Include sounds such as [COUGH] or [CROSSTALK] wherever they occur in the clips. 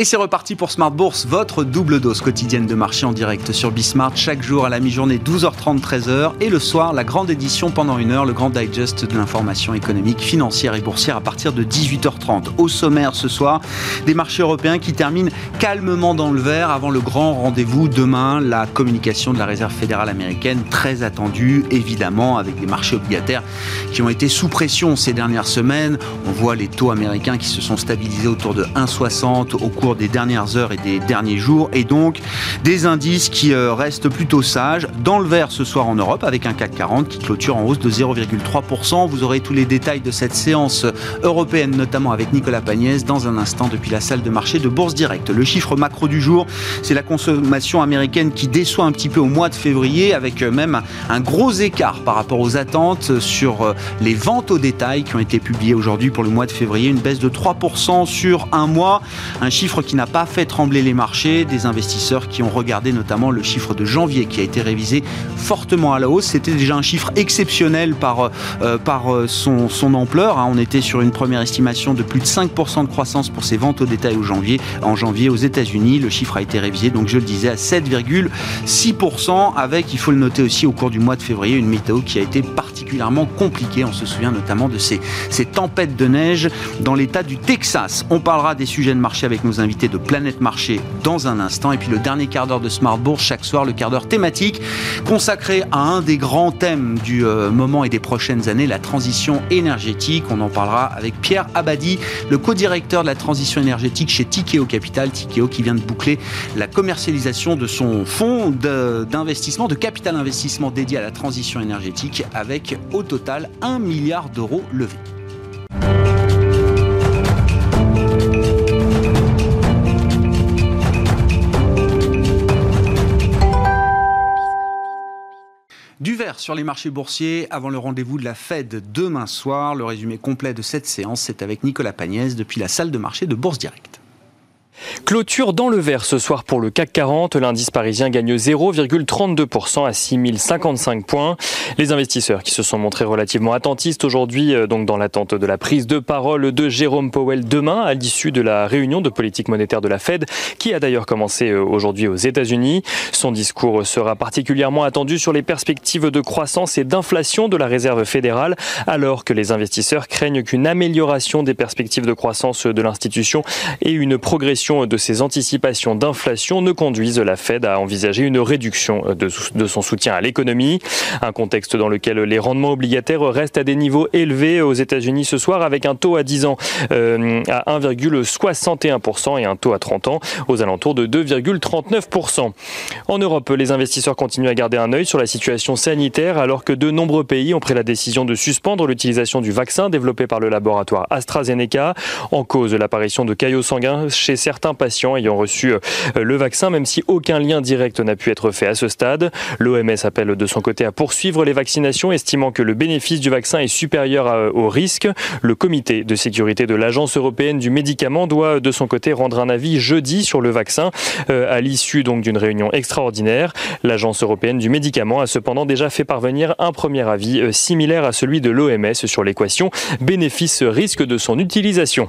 Et c'est reparti pour Smart Bourse, votre double dose quotidienne de marché en direct sur Bismart, chaque jour à la mi-journée 12h30, 13h, et le soir, la grande édition pendant une heure, le grand digest de l'information économique, financière et boursière à partir de 18h30. Au sommaire ce soir, des marchés européens qui terminent calmement dans le vert avant le grand rendez-vous demain, la communication de la Réserve fédérale américaine, très attendue, évidemment, avec des marchés obligataires qui ont été sous pression ces dernières semaines. On voit les taux américains qui se sont stabilisés autour de 1,60 au cours des dernières heures et des derniers jours, et donc des indices qui euh, restent plutôt sages. Dans le vert ce soir en Europe, avec un CAC 40 qui clôture en hausse de 0,3%. Vous aurez tous les détails de cette séance européenne, notamment avec Nicolas Pagnès, dans un instant depuis la salle de marché de Bourse Direct. Le chiffre macro du jour, c'est la consommation américaine qui déçoit un petit peu au mois de février, avec euh, même un gros écart par rapport aux attentes sur euh, les ventes au détail qui ont été publiées aujourd'hui pour le mois de février. Une baisse de 3% sur un mois. Un chiffre qui n'a pas fait trembler les marchés, des investisseurs qui ont regardé notamment le chiffre de janvier qui a été révisé fortement à la hausse. C'était déjà un chiffre exceptionnel par, euh, par euh, son, son ampleur. Hein. On était sur une première estimation de plus de 5% de croissance pour ces ventes au détail au janvier. En janvier aux États-Unis, le chiffre a été révisé, donc je le disais, à 7,6% avec, il faut le noter aussi au cours du mois de février, une météo qui a été particulièrement compliquée. On se souvient notamment de ces, ces tempêtes de neige dans l'état du Texas. On parlera des sujets de marché avec nos invités de Planète Marché dans un instant. Et puis le dernier quart d'heure de Smart Bourse, chaque soir, le quart d'heure thématique consacré à un des grands thèmes du euh, moment et des prochaines années, la transition énergétique. On en parlera avec Pierre Abadi, le co-directeur de la transition énergétique chez Tikeo Capital. Tikeo qui vient de boucler la commercialisation de son fonds d'investissement, de, de capital investissement dédié à la transition énergétique avec au total 1 milliard d'euros levés. Sur les marchés boursiers avant le rendez-vous de la Fed demain soir. Le résumé complet de cette séance, c'est avec Nicolas Pagnès depuis la salle de marché de Bourse Direct. Clôture dans le vert ce soir pour le CAC 40. L'indice parisien gagne 0,32% à 6055 points. Les investisseurs qui se sont montrés relativement attentistes aujourd'hui, euh, donc dans l'attente de la prise de parole de Jérôme Powell demain à l'issue de la réunion de politique monétaire de la Fed, qui a d'ailleurs commencé euh, aujourd'hui aux États-Unis. Son discours sera particulièrement attendu sur les perspectives de croissance et d'inflation de la Réserve fédérale, alors que les investisseurs craignent qu'une amélioration des perspectives de croissance de l'institution et une progression de ses anticipations d'inflation ne conduisent la Fed à envisager une réduction de, son soutien à l'économie. Un contexte dans lequel les rendements obligataires restent à des niveaux élevés aux États-Unis ce soir avec un taux à 10 ans euh, à 1,61% et un taux à 30 ans aux alentours de 2,39%. En Europe, les investisseurs continuent à garder un œil sur la situation sanitaire alors que de nombreux pays ont pris la décision de suspendre l'utilisation du vaccin développé par le laboratoire AstraZeneca en cause de l'apparition de caillots sanguins chez certains patients ayant reçu euh, le vaccin, même si aucun lien direct n'a pu être fait à ce stade. L'OMS appelle de son côté à poursuivre les vaccinations, estimant que le bénéfice du vaccin est supérieur au risque. Le comité de sécurité de l'Agence européenne du médicament doit de son côté rendre un avis jeudi sur le vaccin euh, à l'issue donc d'une réunion extraordinaire. L'Agence européenne du médicament a cependant déjà fait parvenir un premier avis euh, similaire à celui de l'OMS sur l'équation bénéfice-risque de son utilisation.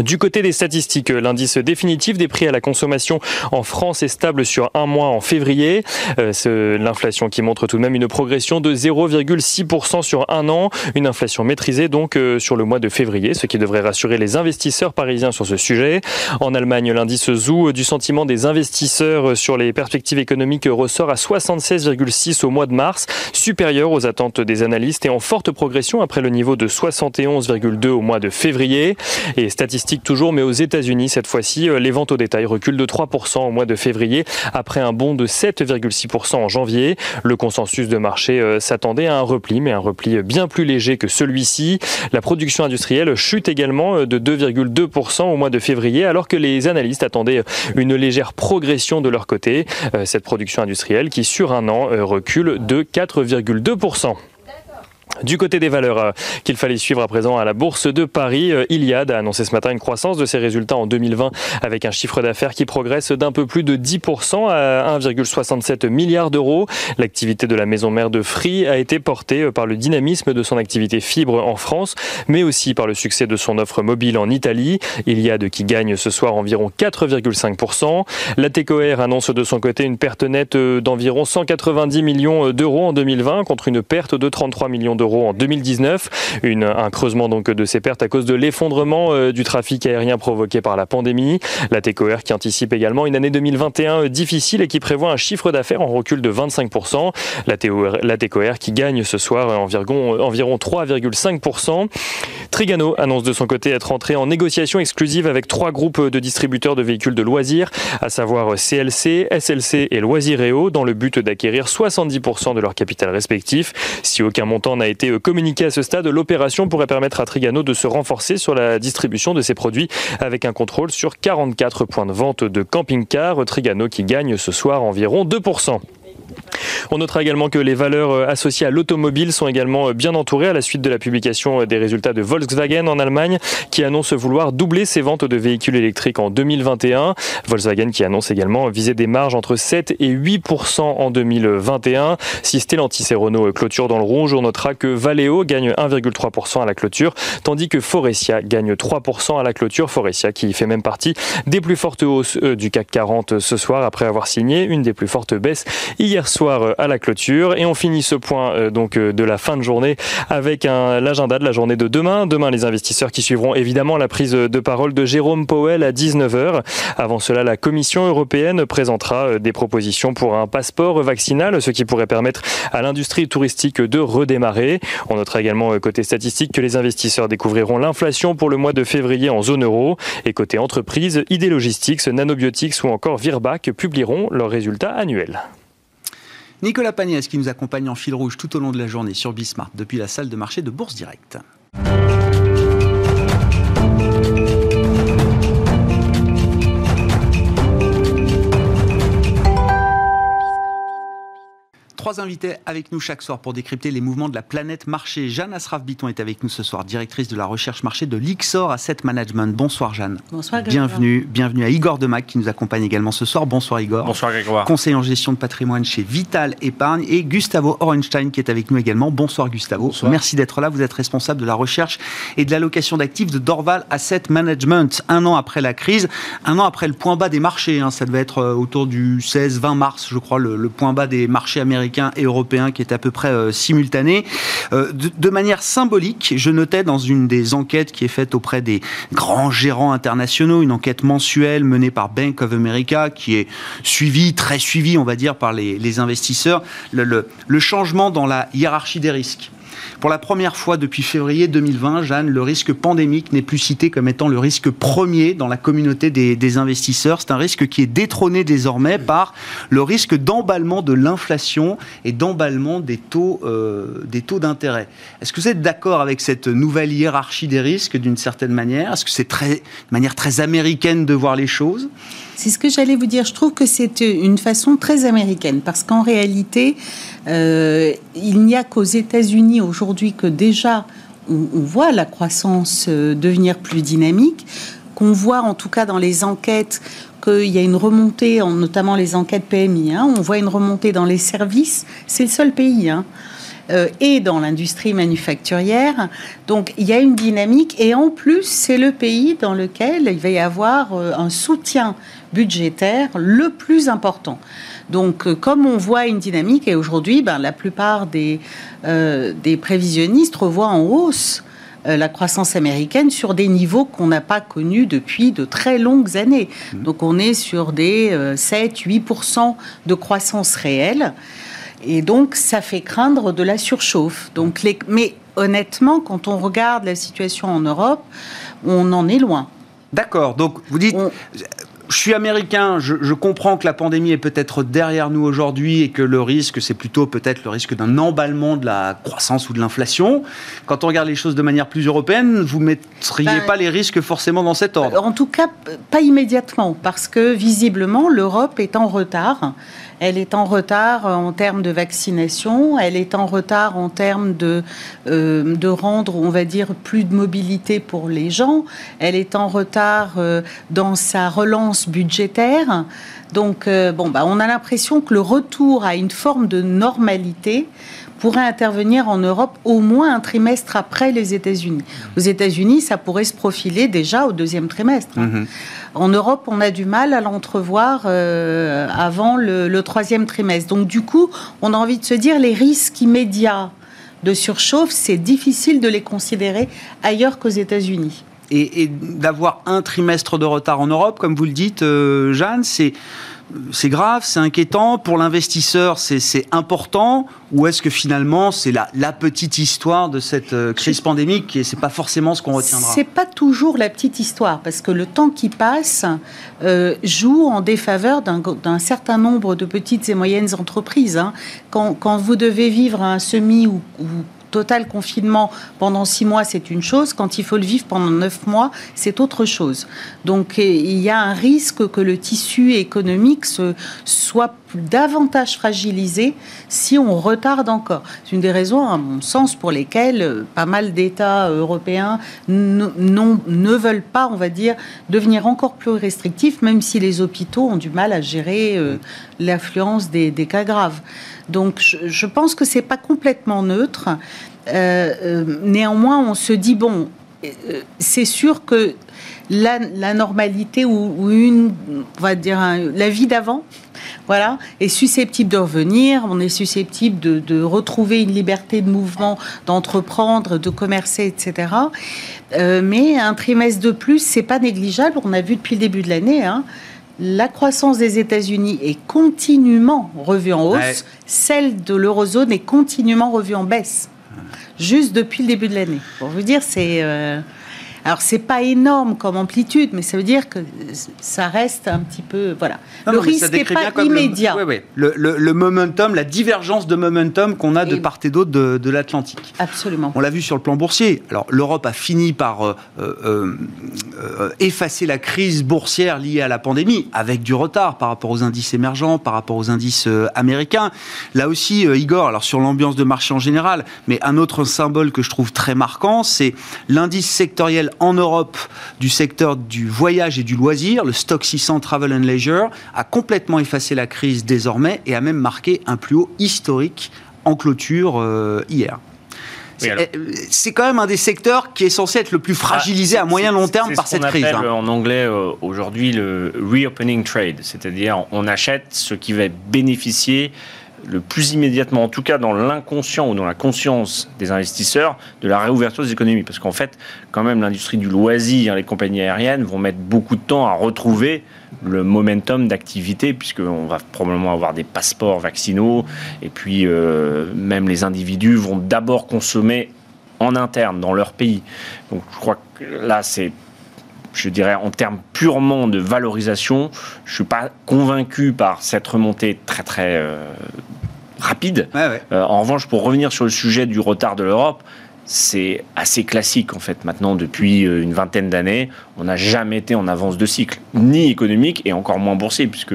Du côté des statistiques, l'indice définitif des prix à la consommation en France est stable sur un mois en février. Euh, l'inflation qui montre tout de même une progression de 0,6% sur un an. Une inflation maîtrisée donc euh, sur le mois de février, ce qui devrait rassurer les investisseurs parisiens sur ce sujet. En Allemagne, l'indice ZOO du sentiment des investisseurs sur les perspectives économiques ressort à 76,6 au mois de mars, supérieur aux attentes des analystes et en forte progression après le niveau de 71,2 au mois de février. Toujours, mais aux États-Unis cette fois-ci, euh, les ventes au détail reculent de 3% au mois de février après un bond de 7,6% en janvier. Le consensus de marché euh, s'attendait à un repli, mais un repli bien plus léger que celui-ci. La production industrielle chute également euh, de 2,2% au mois de février, alors que les analystes attendaient une légère progression de leur côté. Cette production industrielle qui sur un an recule de 4,2%. Du côté des valeurs euh, qu'il fallait suivre à présent à la Bourse de Paris, euh, Iliad a annoncé ce matin une croissance de ses résultats en 2020 avec un chiffre d'affaires qui progresse d'un peu plus de 10% à 1,67 milliard d'euros. L'activité de la maison mère de Free a été portée euh, par le dynamisme de son activité fibre en France, mais aussi par le succès de son offre mobile en Italie. Iliad qui gagne ce soir environ 4,5%. La TECOR annonce de son côté une perte nette d'environ 190 millions d'euros en 2020 contre une perte de 33 millions d'euros en 2019. Une, un creusement donc de ces pertes à cause de l'effondrement euh, du trafic aérien provoqué par la pandémie. La TECOR qui anticipe également une année 2021 difficile et qui prévoit un chiffre d'affaires en recul de 25%. La, la TECOR qui gagne ce soir environ, environ 3,5%. Trigano annonce de son côté être entré en négociation exclusive avec trois groupes de distributeurs de véhicules de loisirs, à savoir CLC, SLC et Loisireo, dans le but d'acquérir 70% de leur capital respectif. Si aucun montant n'a été été communiqué à ce stade, l'opération pourrait permettre à Trigano de se renforcer sur la distribution de ses produits avec un contrôle sur 44 points de vente de camping-car. Trigano qui gagne ce soir environ 2%. On notera également que les valeurs euh, associées à l'automobile sont également euh, bien entourées à la suite de la publication euh, des résultats de Volkswagen en Allemagne qui annonce vouloir doubler ses ventes de véhicules électriques en 2021. Volkswagen qui annonce également viser des marges entre 7 et 8% en 2021. Si Stellantis et Renault clôturent dans le rouge, on notera que Valeo gagne 1,3% à la clôture, tandis que Forestia gagne 3% à la clôture. Forestia qui fait même partie des plus fortes hausses du CAC 40 ce soir après avoir signé une des plus fortes baisses soir euh, à la clôture. Et on finit ce point euh, donc euh, de la fin de journée avec l'agenda de la journée de demain. Demain, les investisseurs qui suivront évidemment la prise de parole de Jérôme Powell à 19h. Avant cela, la Commission européenne présentera des propositions pour un passeport vaccinal, ce qui pourrait permettre à l'industrie touristique de redémarrer. On notera également côté statistique que les investisseurs découvriront l'inflation pour le mois de février en zone euro. Et côté entreprise, ID Logistics, Nanobiotics ou encore Virbac publieront leurs résultats annuels. Nicolas Pagnès qui nous accompagne en fil rouge tout au long de la journée sur Bismart depuis la salle de marché de Bourse Directe. Trois invités avec nous chaque soir pour décrypter les mouvements de la planète marché. Jeanne Asraf-Biton est avec nous ce soir, directrice de la recherche marché de l'Ixor Asset Management. Bonsoir Jeanne. Bonsoir Bienvenue, bienvenue à Igor Demac qui nous accompagne également ce soir. Bonsoir Igor. Bonsoir Grégoire. Conseiller en gestion de patrimoine chez Vital Épargne et Gustavo Orenstein qui est avec nous également. Bonsoir Gustavo. Merci d'être là. Vous êtes responsable de la recherche et de l'allocation d'actifs de Dorval Asset Management. Un an après la crise, un an après le point bas des marchés. Hein. ça devait être euh, autour du 16-20 mars, je crois, le point bas des marchés américains et européen qui est à peu près euh, simultané. Euh, de, manière symbolique, je notais dans une des enquêtes qui est faite auprès des grands gérants internationaux, une enquête mensuelle menée par Bank of America, qui est suivie, très suivie, on va dire, par les, investisseurs, le changement dans la hiérarchie des risques. Pour la première fois depuis février 2020, Jeanne, le risque pandémique n'est plus cité comme étant le risque premier dans la communauté des, investisseurs. C'est un risque qui est détrôné désormais par le risque d'emballement de l'inflation et d'emballement des taux, euh, des taux d'intérêt. Est-ce que vous êtes d'accord avec cette nouvelle hiérarchie des risques d'une certaine manière? Est-ce que c'est de manière très américaine de voir les choses? C'est ce que j'allais vous dire. Je trouve que c'est une façon très américaine parce qu'en réalité, euh, il n'y a qu'aux États-Unis aujourd'hui que déjà on, voit la croissance euh, devenir plus dynamique, qu'on voit en tout cas dans les enquêtes qu'il y a une remontée, en, notamment les enquêtes PMI, hein, on voit une remontée dans les services. C'est le seul pays. Hein, euh, et dans l'industrie manufacturière. Donc il y a une dynamique et en plus c'est le pays dans lequel il va y avoir un soutien budgétaire le plus important. Donc, euh, comme on voit une dynamique, et aujourd'hui, ben, la plupart des, euh, des prévisionnistes revoient en hausse euh, la croissance américaine sur des niveaux qu'on n'a pas connus depuis de très longues années. Mmh. Donc, on est sur des 7-8% de croissance réelle. Et donc, ça fait craindre de la surchauffe. Donc, les... Mais honnêtement, quand on regarde la situation en Europe, on en est loin. D'accord. Donc, vous dites je suis américain, je, comprends que la pandémie est peut-être derrière nous aujourd'hui et que le risque, c'est plutôt peut-être le risque d'un emballement de la croissance ou de l'inflation. Quand on regarde les choses de manière plus européenne, vous ne mettriez ben, pas les risques forcément dans cet ordre En tout cas, pas immédiatement, parce que visiblement, l'Europe est en retard. Elle est en retard en termes de vaccination, elle est en retard en termes de, euh, de rendre, on va dire, plus de mobilité pour les gens, elle est en retard euh, dans sa relance budgétaire. Donc, euh, bon, bah, on a l'impression que le retour à une forme de normalité pourrait intervenir en Europe au moins un trimestre après les États-Unis. Aux États-Unis, ça pourrait se profiler déjà au deuxième trimestre. Mhm. En Europe, on a du mal à l'entrevoir euh, avant le, troisième trimestre. Donc du coup, on a envie de se dire les risques immédiats de surchauffe, c'est difficile de les considérer ailleurs qu'aux États-Unis. Et, d'avoir un trimestre de retard en Europe, comme vous le dites, euh, Jeanne, c'est c'est grave, c'est inquiétant pour l'investisseur, c'est important ou est-ce que finalement c'est la, petite histoire de cette euh, crise pandémique et c'est pas forcément ce qu'on retiendra? C'est pas toujours la petite histoire parce que le temps qui passe euh, joue en défaveur d'un certain nombre de petites et moyennes entreprises. Hein. Quand, vous devez vivre un semi ou total confinement pendant six mois, c'est une chose. Quand il faut le vivre pendant neuf mois, c'est autre chose. Donc il y a un risque que le tissu économique se, soit davantage fragilisé si on retarde encore. C'est une des raisons, à mon sens, pour lesquelles euh, pas mal d'États européens ne veulent pas, on va dire, devenir encore plus restrictifs, même si les hôpitaux ont du mal à gérer euh, l'affluence des, cas graves. Donc je, pense que c'est pas complètement neutre. Euh, néanmoins, on se dit bon, c'est sûr que la, normalité ou, une, on va dire, la vie d'avant, voilà, est susceptible de revenir. On est susceptible de, retrouver une liberté de mouvement, d'entreprendre, de commercer, etc. Euh, mais un trimestre de plus, c'est pas négligeable. On a vu depuis le début de l'année. Hein, la croissance des États-Unis est continuellement revue en hausse, celle de l'eurozone est continuellement revue en baisse, juste depuis le début de l'année. Pour vous dire, c'est euh, alors, c'est pas énorme comme amplitude, mais ça veut dire que ça reste un petit peu. Voilà. le risque n'est pas immédiat. Le, oui, oui. Le, momentum, la divergence de momentum qu'on a de part et d'autre de, l'Atlantique. Absolument. On l'a vu sur le plan boursier. Alors, l'Europe a fini par euh, euh, euh, effacer la crise boursière liée à la pandémie, avec du retard par rapport aux indices émergents, par rapport aux indices américains. Là aussi, Igor, alors sur l'ambiance de marché en général, mais un autre symbole que je trouve très marquant, c'est l'indice sectoriel en Europe du secteur du voyage et du loisir, le stock 600 Travel and Leisure, a complètement effacé la crise désormais et a même marqué un plus haut historique en clôture euh, hier. Euh, c'est quand même un des secteurs qui est censé être le plus fragilisé à moyen long terme par cette crise. Hein. en anglais euh, aujourd'hui le reopening trade, c'est-à-dire on achète ce qui va bénéficier le plus immédiatement, en tout cas dans l'inconscient ou dans la conscience des investisseurs, de la réouverture des économies. Parce qu'en fait, quand même, l'industrie du loisir, les compagnies aériennes vont mettre beaucoup de temps à retrouver le momentum d'activité, puisqu'on va probablement avoir des passeports vaccinaux, et puis euh, même les individus vont d'abord consommer en interne, dans leur pays. Donc je crois que là, c'est je dirais en termes purement de valorisation, je ne suis pas convaincu par cette remontée très très euh, rapide. Euh, en revanche, pour revenir sur le sujet du retard de l'Europe, c'est assez classique en fait maintenant depuis euh, une vingtaine d'années. On n'a jamais été en avance de cycle, ni économique et encore moins boursier, puisque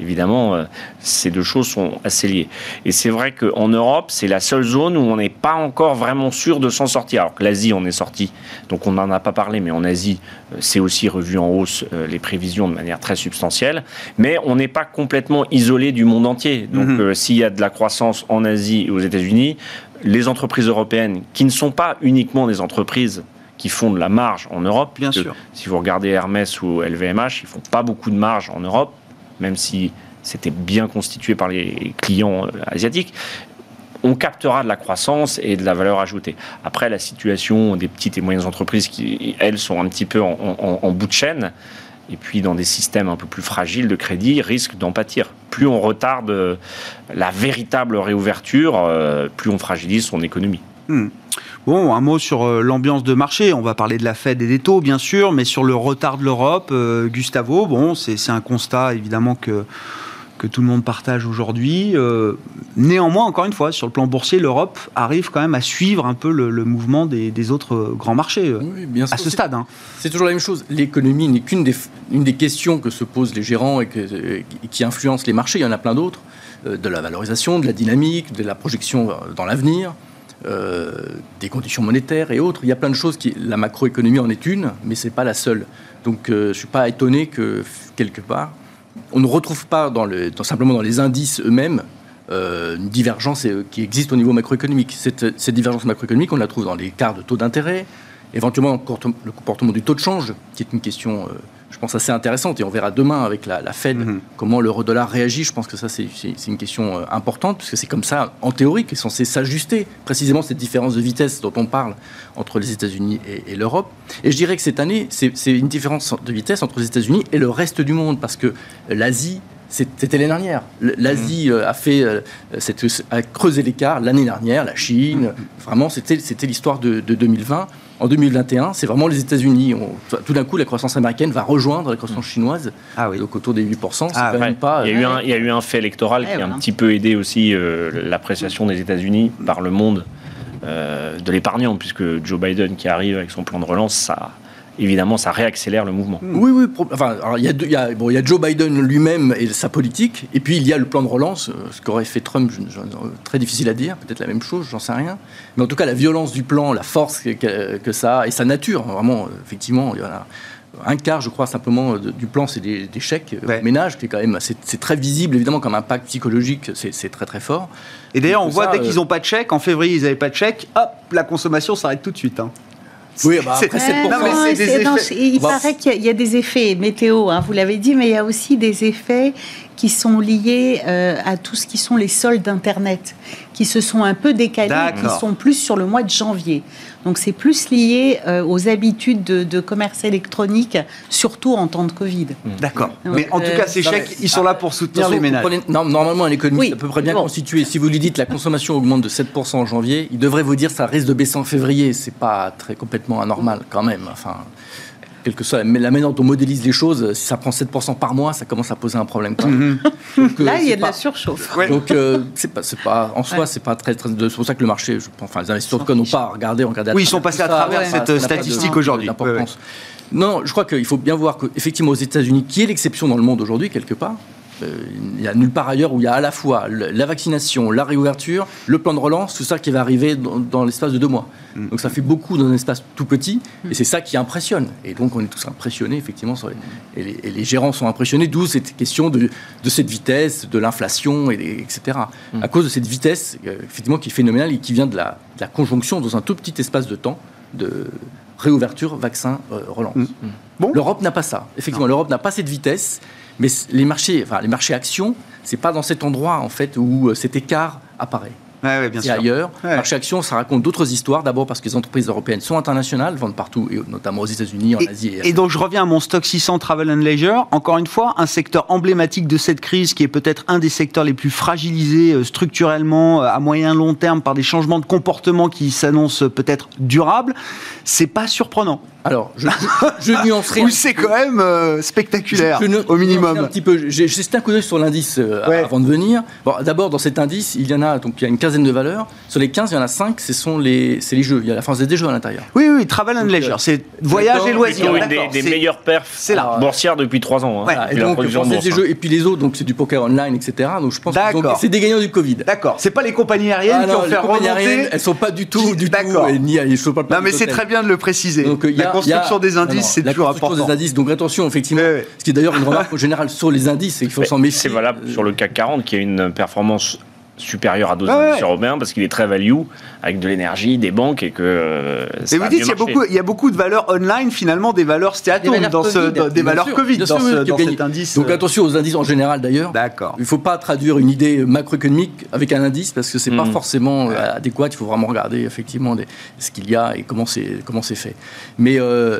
Évidemment, euh, ces deux choses sont assez liées. Et c'est vrai qu'en Europe, c'est la seule zone où on n'est pas encore vraiment sûr de s'en sortir. Alors que l'Asie en est sortie, donc on n'en a pas parlé, mais en Asie, euh, c'est aussi revu en hausse euh, les prévisions de manière très substantielle. Mais on n'est pas complètement isolé du monde entier. Donc mhm. s'il y a de la croissance en Asie et aux États-Unis, les entreprises européennes, qui ne sont pas uniquement des entreprises qui font de la marge en Europe. Bien sûr. Si vous regardez Hermès ou LVMH, ils font pas beaucoup de marge en Europe même si c'était bien constitué par les clients euh, asiatiques, on captera de la croissance et de la valeur ajoutée. Après, la situation des petites et moyennes entreprises qui, elles, sont un petit peu en, bout de chaîne, et puis dans des systèmes un peu plus fragiles de crédit, risquent d'en pâtir. Plus on retarde euh, la véritable réouverture, euh, plus on fragilise son économie. Hmm. Bon, un mot sur euh, l'ambiance de marché. On va parler de la Fed et des taux, bien sûr, mais sur le retard de l'Europe, euh, Gustavo, bon, c'est un constat évidemment que que tout le monde partage aujourd'hui. Euh, néanmoins, encore une fois, sur le plan boursier, l'Europe arrive quand même à suivre un peu le, mouvement des, autres grands marchés bien à ce stade. Hein. C'est toujours la même chose. L'économie n'est qu'une des, une des questions que se posent les gérants et, qui influencent les marchés. Il y en a plein d'autres. de la valorisation, de la dynamique, de la projection dans l'avenir. Euh, des conditions monétaires et autres. Il y a plein de choses qui. La macroéconomie en est une, mais ce n'est pas la seule. Donc euh, je ne suis pas étonné que, quelque part, on ne retrouve pas simplement dans les indices eux-mêmes euh, une divergence qui existe au niveau macroéconomique. Cette, divergence macroéconomique, on la trouve dans les quarts de taux d'intérêt, éventuellement le comportement du taux de change, qui est une question je pense, assez intéressante. Et on verra demain avec la, Fed mhm. comment l'euro-dollar réagit. Je pense que ça, c'est une question euh, importante, parce que c'est comme ça, en théorie, qu'est censé s'ajuster précisément cette différence de vitesse dont on parle entre les États-Unis et, l'Europe. Et je dirais que cette année, c'est une différence de vitesse entre les États-Unis et le reste du monde, parce que l'Asie c'était l'année dernière. L'Asie mhm. euh, a fait euh, a creusé l'écart l'année dernière, la Chine. Mhm. Vraiment, c'était l'histoire de, de, 2020 en 2021, c'est vraiment les États-Unis. Tout d'un coup, la croissance américaine va rejoindre la croissance chinoise, ah oui. donc autour des 8%. Ah, pas, il, y a eu un, il y a eu un fait électoral qui a un petit peu aidé aussi euh, l'appréciation des États-Unis par le monde euh, de l'épargnant, puisque Joe Biden qui arrive avec son plan de relance, ça évidemment, ça réaccélère le mouvement. Oui, oui. Enfin, il, y a, il, y a, bon, il y a Joe Biden lui-même et sa politique, et puis il y a le plan de relance, euh, ce qu'aurait fait Trump, très difficile à dire, peut-être la même chose, j'en sais rien. Mais en tout cas, la violence du plan, la force que, que ça a, et sa nature, vraiment, effectivement, il y en a un quart, je crois, simplement du plan, c'est des, chèques euh, ménages, qui est quand même, c'est très visible, évidemment, comme impact psychologique, c'est très très fort. Et d'ailleurs, on voit dès qu'ils n'ont pas de chèque, en février, ils n'avaient pas de chèque, hop, la consommation s'arrête tout de suite. Hein. Oui, bah après, c'est il paraît qu'il y, a des effets météo, hein, vous l'avez dit, mais il y a aussi des effets qui sont liés euh, à tout ce qui sont les soldes d'Internet, qui se sont un peu décalés, qui sont plus sur le mois de janvier. Donc c'est plus lié euh, aux habitudes de, commerce électronique, surtout en temps de Covid. Hmm. D'accord. Mais en tout cas, ces chèques, ils sont là pour soutenir les ménages. normalement, un économiste oui, à peu près bien constitué. Si vous lui dites la consommation augmente de 7% en janvier, il devrait vous dire ça risque de baisser en février. C'est pas très complètement anormal quand même. Enfin quelle que soit la manière dont on modélise les choses, si ça prend 7% par mois, ça commence à poser un problème. Mhm. Donc, euh, Là, il y a de la surchauffe. Donc, euh, c'est pas, pas, en soi, c'est pas très, très. C'est pour ça que le marché, je enfin, les investisseurs de n'ont pas regardé, regardé. Oui, ils sont passés à travers cette statistique aujourd'hui. Non, je crois qu'il faut bien voir qu'effectivement, aux États-Unis, qui est l'exception dans le monde aujourd'hui, quelque part, il n'y a nulle part ailleurs où il y a à la fois la vaccination, la réouverture, le plan de relance, tout ça qui va arriver dans, l'espace de deux mois. Mm. Donc ça fait beaucoup dans un espace tout petit, mm. et c'est ça qui impressionne. Et donc on est tous impressionnés, effectivement, et, les, gérants sont impressionnés, d'où cette question de, cette vitesse, de l'inflation, etc. Mm. À cause de cette vitesse, euh, effectivement, qui est phénoménale et qui vient de la, conjonction dans un tout petit espace de temps de réouverture, vaccin, euh, relance. Bon. L'Europe n'a pas ça. Effectivement, l'Europe n'a pas cette vitesse. Mais les marchés, enfin, les marchés actions, c'est pas dans cet endroit en fait où euh, cet écart apparaît. Ouais, bien sûr. ailleurs. Marché action, ça raconte d'autres histoires. D'abord parce que les entreprises européennes sont internationales, vendent partout, et notamment aux États-Unis, en Asie. Et, donc je reviens à mon stock 600 Travel and Leisure. Encore une fois, un secteur emblématique de cette crise qui est peut-être un des secteurs les plus fragilisés euh, structurellement euh, à moyen long terme par des changements de comportement qui s'annoncent peut-être durables. C'est pas surprenant. Alors, je, je, nuancerai. [LAUGHS] Ou c'est quand même euh, spectaculaire, au minimum. Un petit peu. J'ai jeté un coup d'œil sur l'indice euh, avant de venir. Bon, D'abord, dans cet indice, il y en a donc il y a une quinzaine de valeurs. Sur les 15, il y en a 5, ce sont les, c'est les jeux. Il y a la France des jeux à l'intérieur. Oui, oui, travel and leisure, c'est voyage et loisirs. Une des, des meilleures perfs boursières depuis 3 ans. Hein, et donc, des jeux, et puis les autres, donc c'est du poker online, etc. Donc je pense que c'est des gagnants du Covid. D'accord. C'est pas les compagnies aériennes ah qui ont fait remonter. Elles sont pas du tout. Ni, non, mais c'est très bien de le préciser. Donc la construction des indices c'est toujours important. des indices, donc attention, effectivement. Ce qui est d'ailleurs une [LAUGHS] remarque générale sur les indices, c'est qu'il faut s'en méfier. C'est valable sur le CAC 40 qui a une performance supérieur à d'autres indices européens parce qu'il est très value avec de l'énergie, des banques et que. Euh, et vous dites qu'il y a beaucoup, il y a beaucoup de valeurs online finalement, des valeurs stéatomes dans ce, des valeurs Covid dans, cet indice. Donc attention aux indices en général d'ailleurs. D'accord. Il ne faut pas traduire une idée macroéconomique avec un indice parce que c'est n'est pas hmm. forcément euh, adéquat. Il faut vraiment regarder effectivement ce qu'il y a et comment c'est comment c'est fait. Mais euh,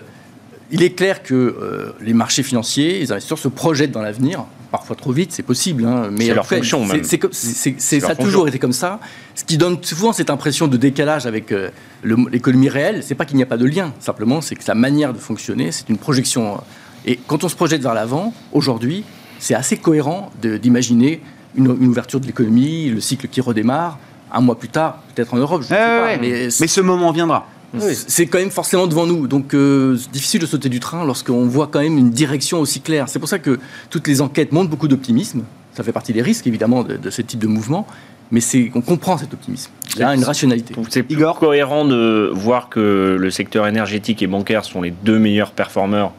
il est clair que euh, les marchés financiers, les investisseurs se projettent dans l'avenir. Parfois trop vite, c'est possible. Hein, mais c'est leur fonction, même. ça a toujours été comme ça. Ce qui donne souvent cette impression de décalage avec euh, l'économie réelle, c'est pas qu'il n'y a pas de lien. Simplement, c'est que sa manière de fonctionner, c'est une projection. Et quand on se projette vers l'avant, aujourd'hui, c'est assez cohérent d'imaginer une, ouverture de l'économie, le cycle qui redémarre, un mois plus tard, peut-être en Europe. Je pas, mais, mais ce moment viendra. C'est quand même forcément devant nous. Donc, euh, c'est difficile de sauter du train lorsqu'on voit quand même une direction aussi claire. C'est pour ça que toutes les enquêtes montrent beaucoup d'optimisme. Ça fait partie des risques, évidemment, de, ce type de mouvement. Mais on comprend cet optimisme. Il y a une rationalité. C'est plus cohérent de voir que le secteur énergétique et bancaire sont les deux meilleurs performeurs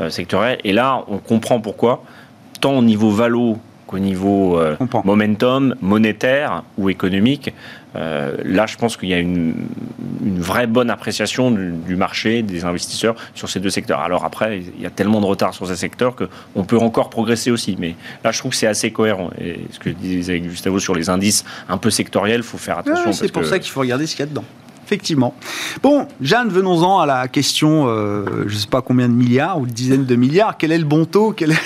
euh, sectoriels. Et là, on comprend pourquoi, tant au niveau valo qu'au niveau euh, momentum monétaire ou économique. Euh, là, je pense qu'il y a une, vraie bonne appréciation du, marché, des investisseurs sur ces deux secteurs. Alors après, il y a tellement de retard sur ces secteurs qu'on peut encore progresser aussi. Mais là, je trouve que c'est assez cohérent. Et ce que disait Gustavo sur les indices un peu sectoriels, il faut faire attention. c'est pour ça qu'il faut regarder ce qu'il y a dedans effectivement. Bon, Jeanne, venons-en à la question, euh, je ne sais pas combien de milliards ou de dizaines de milliards. Quel est le bon taux? Quel est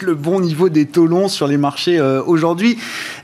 le, bon niveau des taux longs sur les marchés euh, aujourd'hui?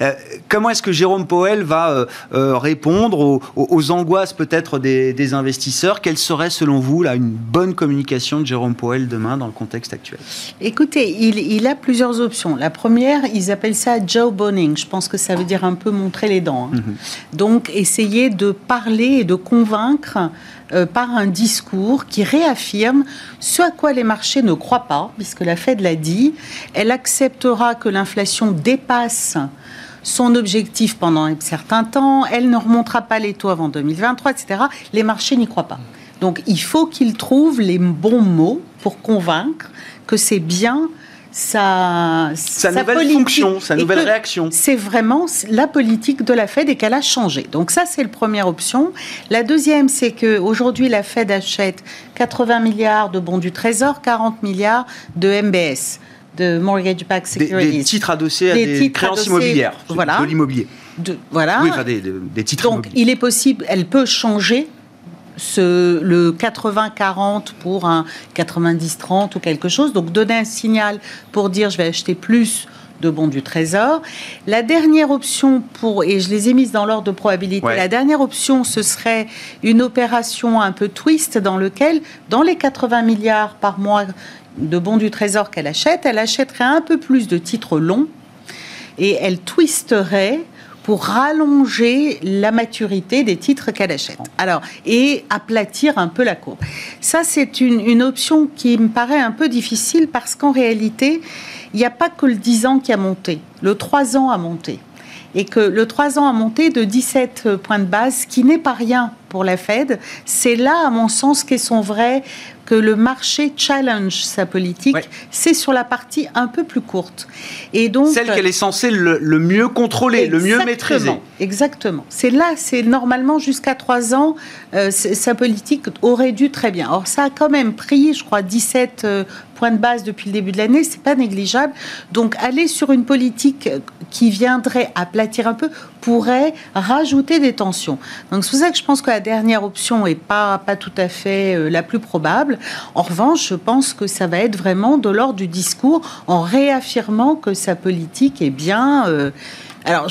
Euh, Comment est-ce que Jérôme Powell va répondre aux, angoisses peut-être des, investisseurs? Quelle serait selon vous là, une bonne communication de Jérôme Powell demain dans le contexte actuel? Écoutez, il, a plusieurs options. La première, ils appellent ça Joe Boning. Je pense que ça veut dire un peu montrer les dents. Hein. Mm-hmm. Donc, essayer de parler et de convaincre euh, par un discours qui réaffirme ce à quoi les marchés ne croient pas, puisque la Fed l'a dit, elle acceptera que l'inflation dépasse son objectif pendant un certain temps, elle ne remontera pas les taux avant 2023, etc. Les marchés n'y croient pas. Donc il faut qu'ils trouvent les bons mots pour convaincre que c'est bien sa, sa, nouvelle fonction, sa nouvelle réaction. C'est vraiment la politique de la Fed et qu'elle a changé. Donc ça, c'est la première option. La deuxième, c'est qu'aujourd'hui, la Fed achète 80 milliards de bons du Trésor, 40 milliards de MBS, de Mortgage Backed Securities. Des, titres adossés à des, créances immobilières, voilà. de l'immobilier. voilà. Oui, enfin des, des titres Donc, il est possible, elle peut changer ce, le 80-40 pour un 90-30 ou quelque chose. Donc donner un signal pour dire je vais acheter plus de bons du Trésor. La dernière option pour, et je les ai mises dans l'ordre de probabilité, la dernière option, ce serait une opération un peu twist dans lequel, dans les 80 milliards par mois de bons du Trésor qu'elle achète, elle achèterait un peu plus de titres longs et elle twisterait pour rallonger la maturité des titres qu'elle achète. Alors, et aplatir un peu la courbe. Ça, c'est une, une, option qui me paraît un peu difficile parce qu'en réalité, il n'y a pas que le 10 ans qui a monté. Le 3 ans a monté. Et que le 3 ans a monté de 17 points de base, ce qui n'est pas rien pour la Fed. C'est là, à mon sens, qu'est son vrai que le marché challenge sa politique, c'est sur la partie un peu plus courte. Et donc celle qu'elle est censée le, mieux contrôler, le mieux maîtriser. Exactement. C'est là, c'est normalement jusqu'à trois ans, euh, sa politique aurait dû très bien. Or, ça a quand même pris, je crois, 17 euh, de base depuis le début de l'année, c'est pas négligeable. Donc, aller sur une politique qui viendrait aplatir un peu pourrait rajouter des tensions. Donc, c'est pour ça que je pense que la dernière option est pas pas tout à fait euh, la plus probable. En revanche, je pense que ça va être vraiment de l'ordre du discours en réaffirmant que sa politique est bien. Euh, alors,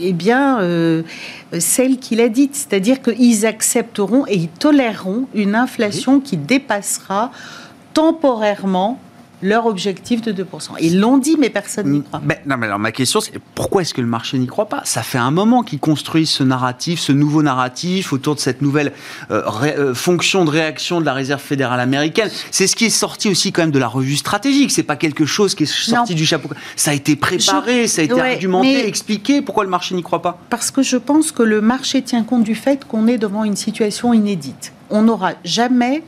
est bien euh, celle qu'il a dite, c'est-à-dire qu'ils accepteront et ils toléreront une inflation qui dépassera temporairement leur objectif de 2%. Ils l'ont dit, mais personne n'y croit. Mais, non, mais alors ma question, c'est pourquoi est-ce que le marché n'y croit pas? Ça fait un moment qu'ils construisent ce narratif, ce nouveau narratif autour de cette nouvelle euh, euh, fonction de réaction de la Réserve fédérale américaine. C'est ce qui est sorti aussi quand même de la revue stratégique. C'est pas quelque chose qui est sorti du chapeau. Ça a été préparé, ça a été argumenté, expliqué. Pourquoi le marché n'y croit pas? Parce que je pense que le marché tient compte du fait qu'on est devant une situation inédite. On n'aura jamais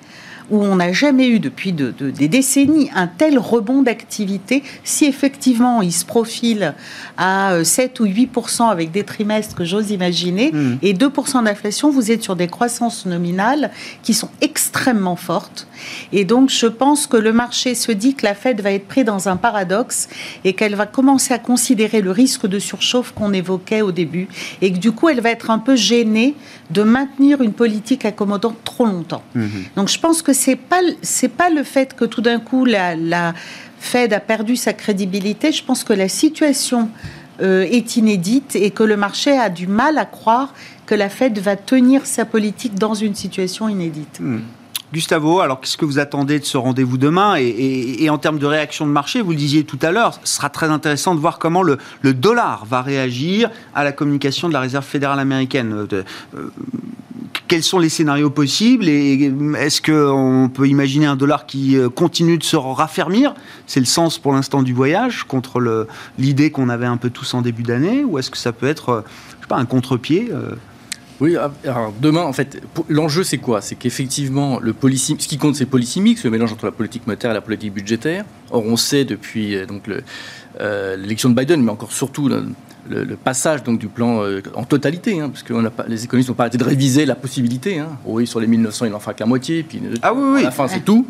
où on n'a jamais eu depuis des décennies un tel rebond d'activité, si effectivement il se profile à 7 euh, ou 8% avec des trimestres que j'ose imaginer, hmm. et 2 d'inflation, vous êtes sur des croissances nominales qui sont extrêmement fortes. Et donc je pense que le marché se dit que la Fed va être pris dans un paradoxe et qu'elle va commencer à considérer le risque de surchauffe qu'on évoquait au début, et que du coup elle va être un peu gênée de maintenir une politique accommodante trop longtemps. Hmm. Donc je pense que c'est pas c'est pas le fait que tout d'un coup la, la Fed a perdu sa crédibilité. Je pense que la situation euh, est inédite et que le marché a du mal à croire que la Fed va tenir sa politique dans une situation inédite. Hmm. Gustavo, alors qu'est-ce que vous attendez de ce rendez-vous demain et, en termes de réaction de marché, vous le disiez tout à l'heure, ce sera très intéressant de voir comment le, dollar va réagir à la communication de la Réserve fédérale américaine. Euh, quels sont les scénarios possibles et est-ce qu'on peut imaginer un dollar qui euh, continue de se raffermir? C'est le sens pour l'instant du voyage contre l'idée qu'on avait un peu tous en début d'année ou est-ce que ça peut être, euh, je sais pas, un contre-pied euh? Oui, ah, alors demain, en fait, l'enjeu c'est quoi? C'est qu'effectivement, ce qui compte c'est le policy mix, le mélange entre la politique monétaire et la politique budgétaire. Or, on sait depuis donc l'élection de Biden, mais encore surtout le, passage donc du plan euh, en totalité, hein, parce que les économistes n'ont pas arrêté de réviser la possibilité. Hein. Oui, sur les 1900, il en fera la moitié, puis ah oui, à la fin, c'est tout.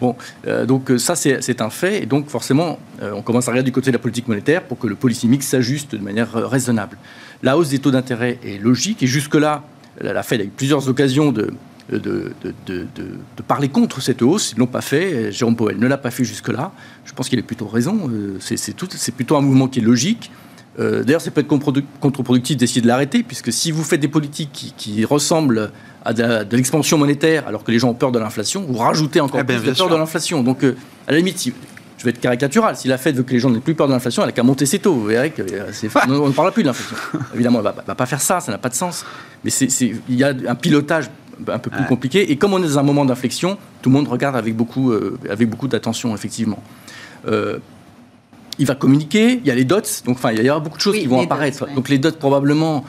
Bon, euh, donc euh, ça, c'est un fait, et donc forcément, on commence à regarder du côté de la politique monétaire pour que le policy mix s'ajuste de manière raisonnable. La hausse des taux d'intérêt est logique, et jusque-là, la Fed a eu plusieurs occasions de, de, de, de, de, parler contre cette hausse. Ils ne l'ont pas fait. Jérôme Powell ne l'a pas fait jusque-là. Je pense qu'il a plutôt raison. C'est plutôt un mouvement qui est logique. Euh, d'ailleurs, ça peut être contre-productif d'essayer de l'arrêter, puisque si vous faites des politiques qui, ressemblent à de, l'expansion monétaire, alors que les gens ont peur de l'inflation, vous rajoutez encore eh plus de peur de l'inflation. Donc, euh, à la limite, je vais être caricatural, si la Fed veut que les gens n'aient plus peur de l'inflation, elle n'a qu'à monter ses taux. Vous verrez que euh, on ne parle plus de l'inflation. [LAUGHS] Évidemment, elle ne va, pas faire ça, ça n'a pas de sens. Mais il y a un pilotage un peu plus compliqué. Et comme on est dans un moment d'inflexion, tout le monde regarde avec beaucoup, avec beaucoup d'attention, effectivement il va communiquer, il y a les dots, donc enfin, il y aura beaucoup de choses qui vont apparaître. Donc les dots, probablement.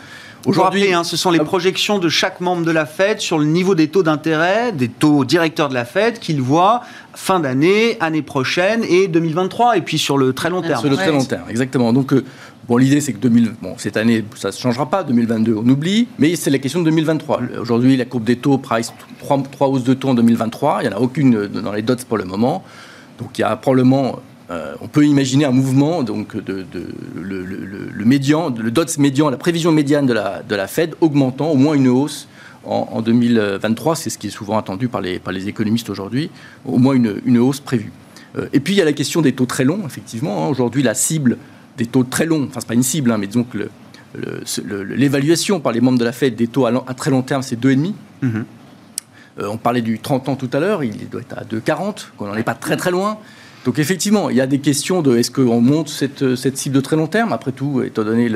Aujourd'hui, hein, ce sont les projections de chaque membre de la Fed sur le niveau des taux d'intérêt, des taux directeurs de la Fed qu'ils voient fin d'année, année prochaine et 2023, et puis sur le très long terme. Sur le très long terme, exactement. Donc, euh, bon, l'idée, c'est que 2000, bon, cette année, ça ne changera pas. 2022, on oublie, mais c'est la question de 2023. Aujourd'hui, la courbe des taux price trois, trois hausses de taux en 2023. Il n'y en a aucune dans les dots pour le moment. Donc, il y a probablement euh, on peut imaginer un mouvement, donc de, le, médian, le DOTS médian, la prévision médiane de la, de la Fed augmentant, au moins une hausse en, 2023, c'est ce qui est souvent attendu par les, par les économistes aujourd'hui, au moins une, une hausse prévue. Euh, et puis il y a la question des taux très longs, effectivement. Hein. aujourd'hui, la cible des taux très longs, enfin c'est pas une cible, hein, mais disons que l'évaluation par les membres de la Fed des taux à, très long terme, c'est 2,5. Mmh. Euh, on parlait du 30 ans tout à l'heure, il doit être à 2,40, qu'on n'en est pas très très loin. Donc effectivement, il y a des questions de est-ce qu'on monte cette, cette, cible de très long terme? Après tout, étant donné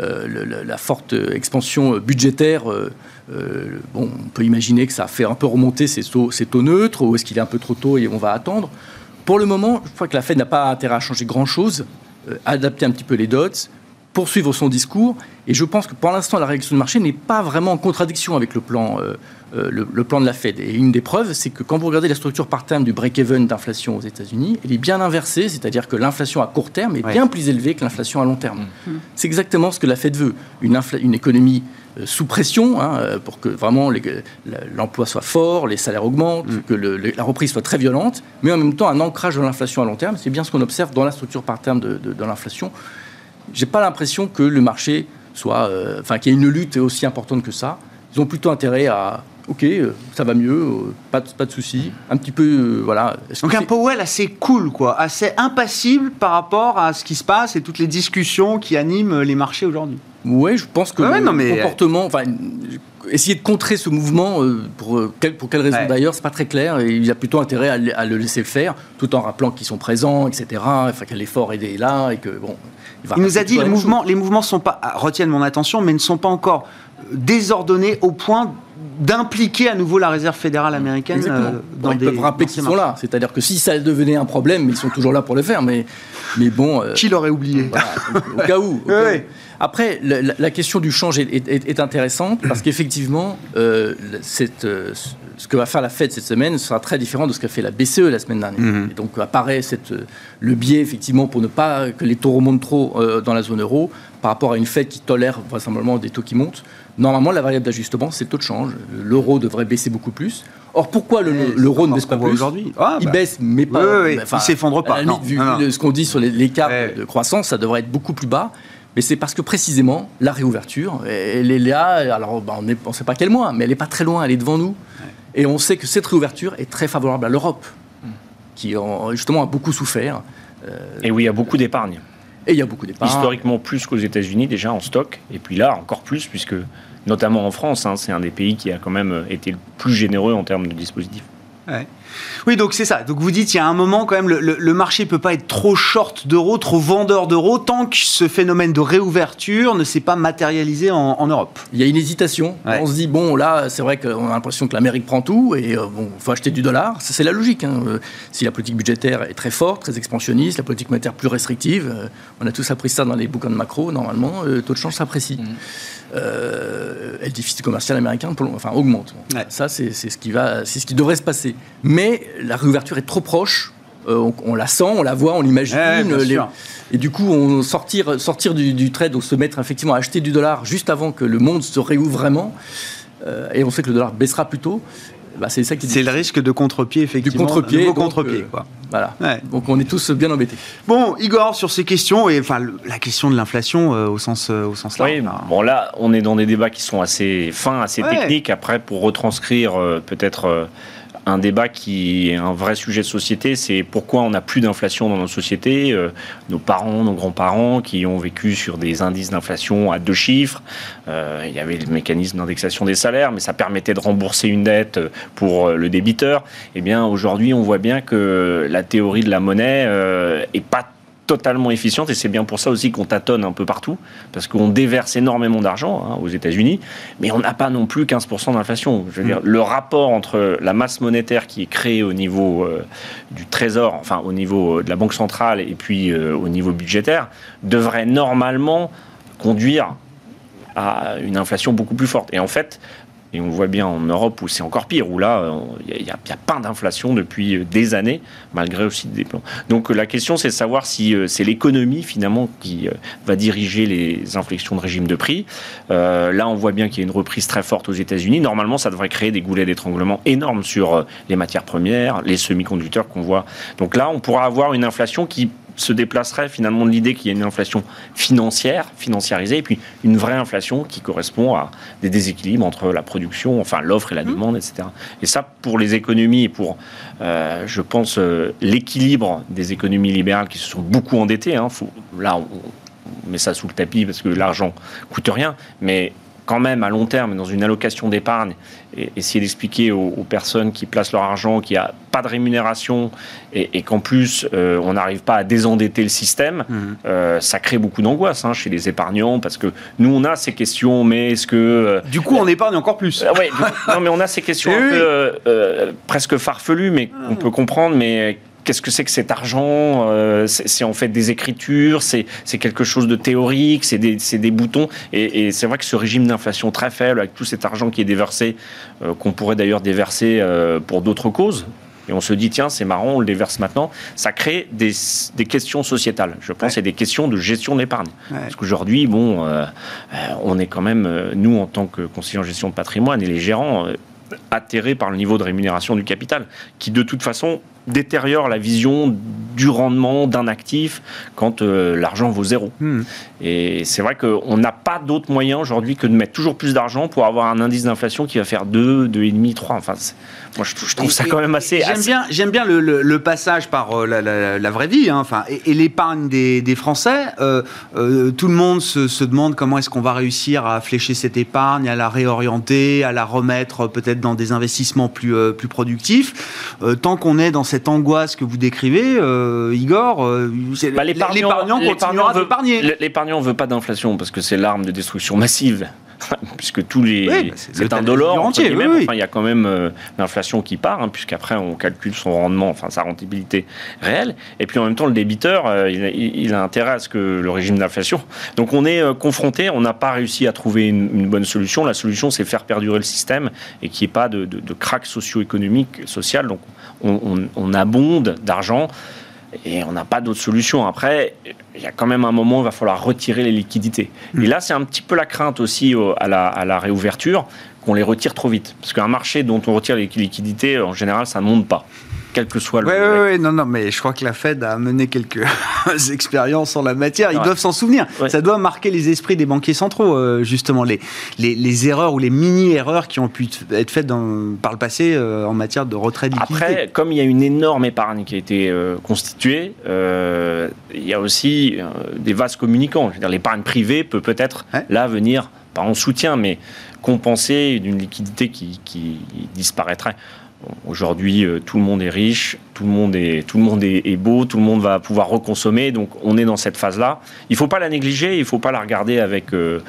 euh, la forte expansion budgétaire, euh, euh, bon, on peut imaginer que ça fait un peu remonter ces taux, ces taux neutres, ou est-ce qu'il est un peu trop tôt et on va attendre? Pour le moment, je crois que la Fed n'a pas intérêt à changer grand-chose, adapter un petit peu les dots, poursuivre son discours. Et je pense que pour l'instant, la réaction du marché n'est pas vraiment en contradiction avec le plan, euh, euh, le, plan de la Fed. Et une des preuves, c'est que quand vous regardez la structure par terme du break-even d'inflation aux États-Unis, elle est bien inversée, c'est-à-dire que l'inflation à court terme est bien plus élevée que l'inflation à long terme. Mm. C'est exactement ce que la Fed veut. Une, une économie euh, sous pression hein, pour que vraiment l'emploi soit fort, les salaires augmentent, mm. que la reprise soit très violente, mais en même temps un ancrage de l'inflation à long terme. C'est bien ce qu'on observe dans la structure par terme de, de l'inflation j'ai pas l'impression que le marché soit, euh, enfin, qu'il y ait une lutte aussi importante que ça. Ils ont plutôt intérêt à, ok, euh, ça va mieux, euh, pas de, pas de soucis, un petit peu, voilà. Donc un Powell assez cool, quoi, assez impassible par rapport à ce qui se passe et toutes les discussions qui animent les marchés aujourd'hui. Oui, je pense que le non, mais... comportement, enfin, essayer de contrer ce mouvement, pour, quelle, pour quelle raison d'ailleurs, c'est pas très clair. Et il y a plutôt intérêt à, le laisser faire, tout en rappelant qu'ils sont présents, etc. Enfin, que l'effort est là et que bon, il, nous a dit les mouvements, les mouvements sont pas, ah, retiennent mon attention, mais ne sont pas encore désordonnés au point d'impliquer à nouveau la réserve fédérale américaine euh, dans ils peuvent rappeler qu'ils sont là. C'est-à-dire que si ça devenait un problème, ils sont toujours là pour le faire. Mais, mais bon. Euh, Qui l'aurait oublié? Au cas où. Après, la, question du change est, intéressante parce [CLEARS THROAT] qu'effectivement, euh, ce que va faire la Fed cette semaine sera très différent de ce qu'a fait la BCE la semaine dernière. Mhm. Et donc apparaît cette, le biais effectivement pour ne pas que les taux remontent trop dans la zone euro par rapport à une Fed qui tolère vraisemblablement des taux qui montent. Normalement, la variable d'ajustement, c'est le tôt de change. L'euro devrait baisser beaucoup plus. Or, pourquoi l'euro ne baisse pas plus? aujourd'hui ah, Il bah. baisse, mais pas. il ne s'effondre pas. vu, ce qu'on dit sur l'écart de croissance, ça devrait être beaucoup plus bas. Mais c'est parce que précisément, la réouverture, elle est là. Alors, bah, on ne sait pas quel mois, mais elle n'est pas très loin, elle est devant nous. Et on sait que cette réouverture est très favorable à l'Europe, qui justement a beaucoup souffert. Et oui, il y a beaucoup d'épargne. Et il y a beaucoup d'épargne. Historiquement, plus qu'aux États-Unis déjà en stock. Et puis là, encore plus, puisque notamment en France, hein, c'est un des pays qui a quand même été le plus généreux en termes de dispositifs. Oui, donc c'est ça. Donc vous dites, il y a un moment quand même, le, le, marché peut pas être trop short d'euros, trop vendeur d'euros, tant que ce phénomène de réouverture ne s'est pas matérialisé en, Europe. Il y a une hésitation. On se dit, bon, là, c'est vrai qu'on a l'impression que l'Amérique prend tout et euh, bon, faut acheter du dollar. C'est la logique. Hein. Euh, si la politique budgétaire est très forte, très expansionniste, la politique monétaire plus restrictive, euh, on a tous appris ça dans les bouquins de macro, normalement, le taux de change s'apprécie. Mmh. Euh, le déficit commercial américain enfin, augmente. Ça, c'est ce, qui va, ce qui devrait se passer. Mais la réouverture est trop proche. Euh, on, la sent, on la voit, on l'imagine. et du coup, on sortir, sortir du, trade, donc se mettre effectivement à acheter du dollar juste avant que le monde se réouvre vraiment. Euh, et on sait que le dollar baissera plus tôt. Bah, c'est ça qui C'est le risque de contre-pied, effectivement. Du contre-pied. contre-pied, euh, quoi. Voilà. Donc on est tous bien embêtés. Bon, Igor, sur ces questions, et enfin la question de l'inflation euh, au sens, euh, au sens large. Oui, bon là, on est dans des débats qui sont assez fins, assez techniques. Après, pour retranscrire peut-être un débat qui est un vrai sujet de société, c'est pourquoi on n'a plus d'inflation dans nos sociétés. Euh, nos parents, nos grands-parents qui ont vécu sur des indices d'inflation à deux chiffres. Euh, il y avait le mécanisme d'indexation des salaires, mais ça permettait de rembourser une dette pour euh, le débiteur. Eh bien, aujourd'hui, on voit bien que la théorie de la monnaie est pas totalement efficiente et c'est bien pour ça aussi qu'on tâtonne un peu partout parce qu'on déverse énormément d'argent hein, aux États-Unis, mais on n'a pas non plus 15% d'inflation. Je veux dire, mm. le rapport entre la masse monétaire qui est créée au niveau euh, du Trésor, enfin au niveau de la Banque centrale et puis euh, au niveau budgétaire, devrait normalement conduire à une inflation beaucoup plus forte. Et en fait, et on voit bien en Europe où c'est encore pire, où là, il n'y a, pas d'inflation depuis euh, des années, malgré aussi des plans. Donc la question, c'est de savoir si euh, c'est l'économie, finalement, qui euh, va diriger les inflexions de régime de prix. là, on voit bien qu'il y a une reprise très forte aux États-Unis. Normalement, ça devrait créer des goulets d'étranglement énormes sur les matières premières, les semi-conducteurs qu'on voit. Donc là, on pourra avoir une inflation qui se déplacerait finalement de l'idée qu'il y a une inflation financière, financiarisée, et puis une vraie inflation qui correspond à des déséquilibres entre la production, enfin l'offre et la mmh. demande, etc. Et ça, pour les économies et pour, euh, je pense, euh, l'équilibre des économies libérales qui se sont beaucoup endettées, hein, là, on, on met ça sous le tapis parce que l'argent coûte rien, mais quand même à long terme dans une allocation d'épargne et essayer d'expliquer aux, personnes qui placent leur argent qu'il n'y a pas de rémunération et, qu'en plus euh, on n'arrive pas à désendetter le système, mhm. euh, ça crée beaucoup d'angoisse hein, chez les épargnants parce que nous on a ces questions, mais est-ce que euh, du coup on épargne encore plus. Oui, non mais on a ces questions [LAUGHS] un peu presque farfelues, mais on peut comprendre, mais qu'est-ce que c'est que cet argent euh, C'est en fait des écritures, c'est quelque chose de théorique, c'est des, des, boutons. Et, c'est vrai que ce régime d'inflation très faible, avec tout cet argent qui est déversé, euh, qu'on pourrait d'ailleurs déverser euh, pour d'autres causes, et on se dit, tiens, c'est marrant, on le déverse maintenant, ça crée des, des questions sociétales, je pense, et des questions de gestion d'épargne. Parce qu'aujourd'hui, bon, on est quand même, nous, en tant que conseiller en gestion de patrimoine et les gérants, atterrés par le niveau de rémunération du capital, qui de toute façon détériore la vision du rendement d'un actif quand euh, l'argent vaut zéro. Hmm. Et c'est vrai qu'on n'a pas d'autre moyen aujourd'hui que de mettre toujours plus d'argent pour avoir un indice d'inflation qui va faire 2, 2,5, 3. Enfin, moi, je, trouve ça quand même assez. J'aime bien, j'aime bien le, passage par euh, la, vraie vie, hein, enfin, et, l'épargne des, Français. Euh, tout le monde se, demande comment est-ce qu'on va réussir à flécher cette épargne, à la réorienter, à la remettre peut-être dans des investissements plus, plus productifs. tant qu'on est dans cette angoisse que vous décrivez, euh, Igor, euh, bah, l'épargnant continuera d'épargner. L'épargnant ne veut pas d'inflation parce que c'est l'arme de destruction massive. [LAUGHS] puisque tous les bah, c'est un dollar entier, il y a quand même euh, l'inflation qui part hein, puisqu'après on calcule son rendement enfin sa rentabilité réelle. Et puis en même temps le débiteur euh, il, a intérêt à ce que le régime d'inflation. Donc on est confronté on n'a pas réussi à trouver une, bonne solution. La solution c'est faire perdurer le système et qu'il n'y ait pas de, de, de crack socio-économique social donc on, abonde d'argent et on n'a pas d'autre solution. Après, il y a quand même un moment où il va falloir retirer les liquidités. Mm. Et là, c'est un petit peu la crainte aussi à la, réouverture, qu'on les retire trop vite. Parce qu'un marché dont on retire les liquidités, en général, ça ne monte pas. Quel que soit le. Oui, oui, oui, non, non, mais je crois que la Fed a mené quelques [LAUGHS] expériences en la matière. Ils doivent s'en souvenir. Ça doit marquer les esprits des banquiers centraux, euh, justement, les, les, erreurs ou les mini-erreurs qui ont pu être faites dans, par le passé euh, en matière de retrait de Après, comme il y a une énorme épargne qui a été euh, constituée, il y a aussi des vases communicants. Je veux dire, l'épargne privée peut peut-être là venir, pas en soutien, mais compenser d'une liquidité qui, qui disparaîtrait. Aujourd'hui, euh, tout le monde est riche, tout le monde est, tout le monde est, beau, tout le monde va pouvoir reconsommer. Donc, on est dans cette phase-là. Il ne faut pas la négliger, il ne faut pas la regarder avec euh,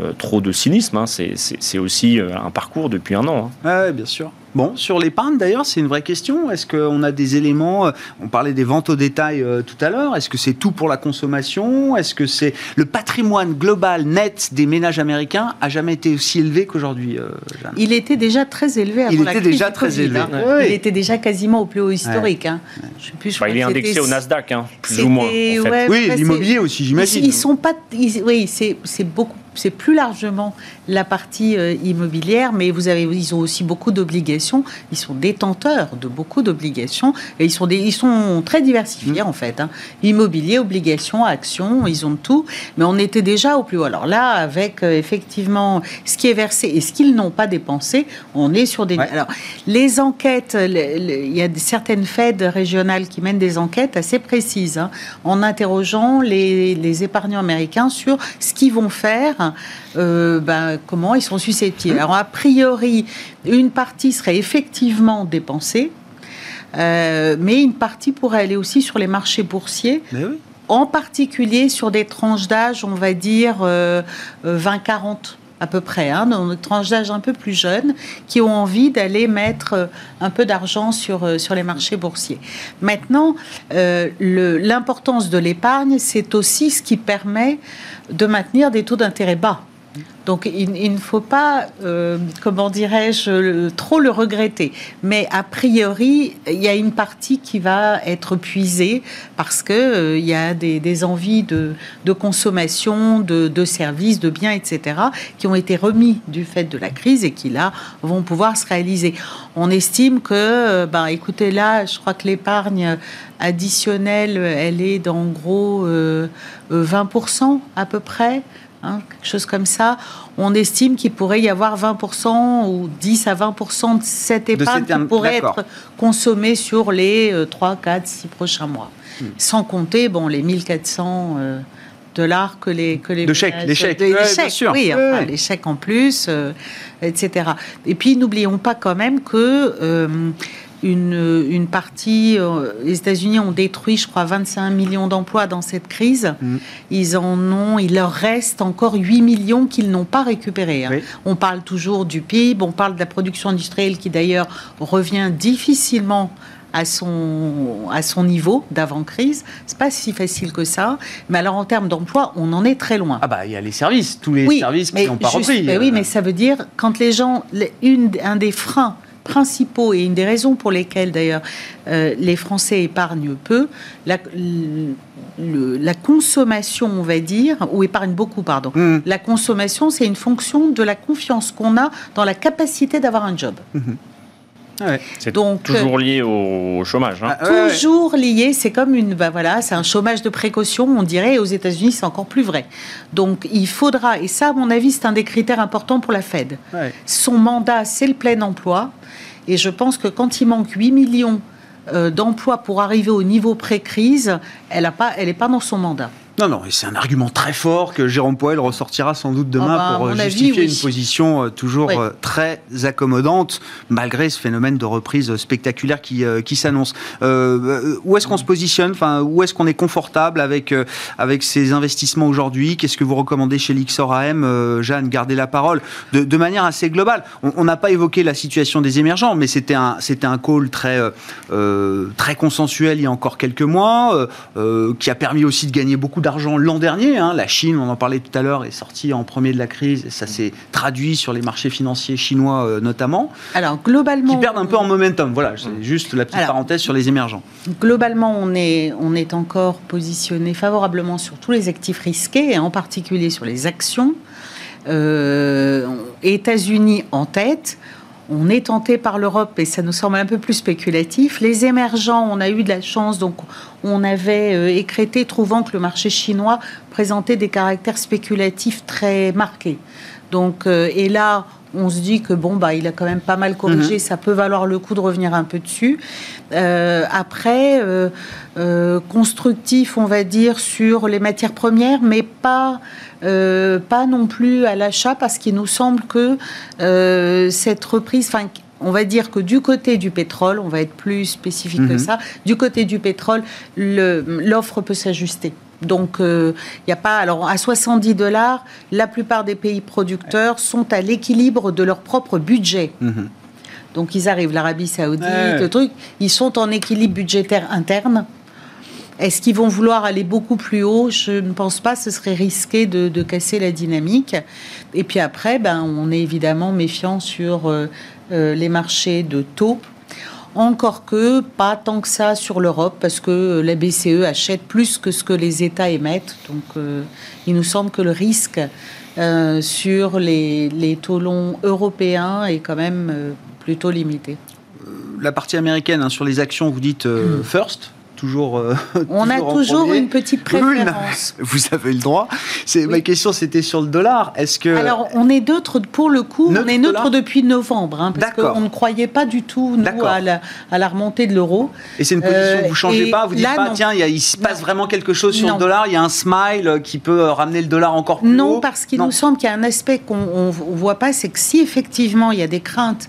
euh, trop de cynisme. Hein. C'est aussi un parcours depuis un an. Hein. Oui, bien sûr. Bon, sur l'épargne d'ailleurs, c'est une vraie question. Est-ce qu'on a des éléments, euh, on parlait des ventes au détail euh, tout à l'heure, est-ce que c'est tout pour la consommation? Est-ce que c'est le patrimoine global net des ménages américains a jamais été aussi élevé qu'aujourd'hui euh, Il était déjà très élevé avant Il était déjà très élevé. Hein. Il était déjà quasiment au plus haut historique. Hein. Je sais plus, bah, il est indexé au Nasdaq, hein, plus ou moins. oui, l'immobilier aussi, j'imagine. Ils, sont pas, oui, c'est beaucoup c'est plus largement la partie euh, immobilière, mais vous avez, ils ont aussi beaucoup d'obligations. Ils sont détenteurs de beaucoup d'obligations et ils sont, des, ils sont très diversifiés mmh. en fait. Hein. Immobilier, obligations, actions, ils ont tout. Mais on était déjà au plus haut. Alors là, avec euh, effectivement ce qui est versé et ce qu'ils n'ont pas dépensé, on est sur des. Alors les enquêtes, il y a certaines Fed régionales qui mènent des enquêtes assez précises hein, en interrogeant les, les épargnants américains sur ce qu'ils vont faire euh, ben, comment ils sont susceptibles. Alors, a priori, une partie serait effectivement dépensée, euh, mais une partie pourrait aller aussi sur les marchés boursiers. En particulier sur des tranches d'âge, on va dire 20-40 euh, à peu près, hein, dans une tranche d'âge un peu plus jeune, qui ont envie d'aller mettre un peu d'argent sur, sur les marchés boursiers. Maintenant, l'importance de l'épargne, c'est aussi ce qui permet de maintenir des taux d'intérêt bas. Donc il, ne faut pas, euh, comment dirais-je, trop le regretter. Mais a priori, il y a une partie qui va être puisée parce qu'il euh, il y a des, envies de, consommation, de, services, de biens, etc., qui ont été remis du fait de la crise et qui là vont pouvoir se réaliser. On estime que, euh, ben, écoutez, là, je crois que l'épargne additionnelle, elle est d'en gros 20% à peu près. Hein, quelque chose comme ça, on estime qu'il pourrait y avoir 20% ou 10 à 20% de cette épargne qui pourrait être consommée sur les 3, 4, 6 prochains mois. Hmm. Sans compter bon, les 1400 euh, dollars que les... Que les de chèques, les chèques, oui, enfin, les chèques en plus, euh, etc. Et puis n'oublions pas quand même que... Euh, une, une partie, euh, les États-Unis ont détruit, je crois, 25 millions d'emplois dans cette crise. Mm. Ils en ont, il leur reste encore 8 millions qu'ils n'ont pas récupérés. Hein. On parle toujours du PIB, on parle de la production industrielle qui d'ailleurs revient difficilement à son, à son niveau d'avant-crise. C'est pas si facile que ça. Mais alors, en termes d'emploi, on en est très loin. Ah, bah, il y a les services, tous les services qui n'ont pas repris. oui, mais ça veut dire, quand les gens, une, un des freins principaux et une des raisons pour lesquelles d'ailleurs euh, les Français épargnent peu, la, la, consommation, on va dire, ou épargnent beaucoup, pardon. Mmh. La consommation, c'est une fonction de la confiance qu'on a dans la capacité d'avoir un job. Mmh. C'est toujours lié au chômage. Hein. Ah, toujours lié, c'est comme une, bah voilà, c'est un chômage de précaution, on dirait. Et aux États-Unis, c'est encore plus vrai. Donc, il faudra, et ça, à mon avis, c'est un des critères importants pour la Fed. Son mandat, c'est le plein emploi. Et je pense que quand il manque 8 millions euh, d'emplois pour arriver au niveau pré-crise, elle n'est pas, pas dans son mandat. Non, non, c'est un argument très fort que Jérôme Poel ressortira sans doute demain ah bah, pour euh, justifier une position euh, toujours euh, très accommodante, malgré ce phénomène de reprise spectaculaire qui, qui s'annonce. où est-ce qu'on se positionne? Enfin, Où est-ce qu'on est confortable avec, avec ces investissements aujourd'hui? Qu'est-ce que vous recommandez chez l'Ixor AM Jeanne, gardez la parole. De, de manière assez globale, on n'a pas évoqué la situation des émergents, mais c'était un, c'était un call très, très consensuel il y a encore quelques mois, qui a permis aussi de gagner beaucoup d'argent l'an dernier. Hein. La Chine, on en parlait tout à l'heure, est sortie en premier de la crise. Et ça s'est traduit sur les marchés financiers chinois euh, notamment. Alors globalement, qui perdent un peu en momentum. Voilà, c'est juste la petite parenthèse sur les émergents. Globalement, on est on est encore positionné favorablement sur tous les actifs risqués et en particulier sur les actions. Euh, États-Unis en tête. On est tenté par l'Europe et ça nous semble un peu plus spéculatif. Les émergents, on a eu de la chance, donc on avait euh, écrété trouvant que le marché chinois présentait des caractères spéculatifs très marqués. Donc, euh, et là, on se dit que bon, bah, il a quand même pas mal corrigé, mhm. ça peut valoir le coup de revenir un peu dessus. Euh, après, constructif, on va dire, sur les matières premières, mais pas euh, pas non plus à l'achat parce qu'il nous semble que euh, cette reprise, enfin, on va dire que du côté du pétrole, on va être plus spécifique que mhm. ça, du côté du pétrole, l'offre peut s'ajuster. Donc, il euh, n'y a pas. Alors, à 70 dollars, la plupart des pays producteurs sont à l'équilibre de leur propre budget. Mhm. Donc, ils arrivent, l'Arabie Saoudite, le truc, ils sont en équilibre budgétaire interne. Est-ce qu'ils vont vouloir aller beaucoup plus haut? Je ne pense pas. Ce serait risqué de, casser la dynamique. Et puis après, ben, on est évidemment méfiant sur euh, euh, les marchés de taux. Encore que pas tant que ça sur l'Europe, parce que la BCE achète plus que ce que les États émettent. Donc euh, il nous semble que le risque sur les, taux longs européens est quand même plutôt limité. La partie américaine, hein, sur les actions, vous dites hmm. first toujours. Euh, [LAUGHS] on a toujours une petite préférence. [LAUGHS] vous avez le droit. C'est ma question, c'était sur le dollar. Est-ce que alors on est neutre pour le coup, on est neutre depuis novembre, hein, parce qu'on ne croyait pas du tout nous à la, à la, remontée de l'euro. Et c'est une position que vous changez euh, pas. Vous dites pas tiens, il, se passe vraiment quelque chose sur le dollar. Il y a un smile qui peut euh, ramener le dollar encore plus non, haut. Non, parce qu'il nous semble qu'il y a un aspect qu'on ne voit pas, c'est que si effectivement il y a des craintes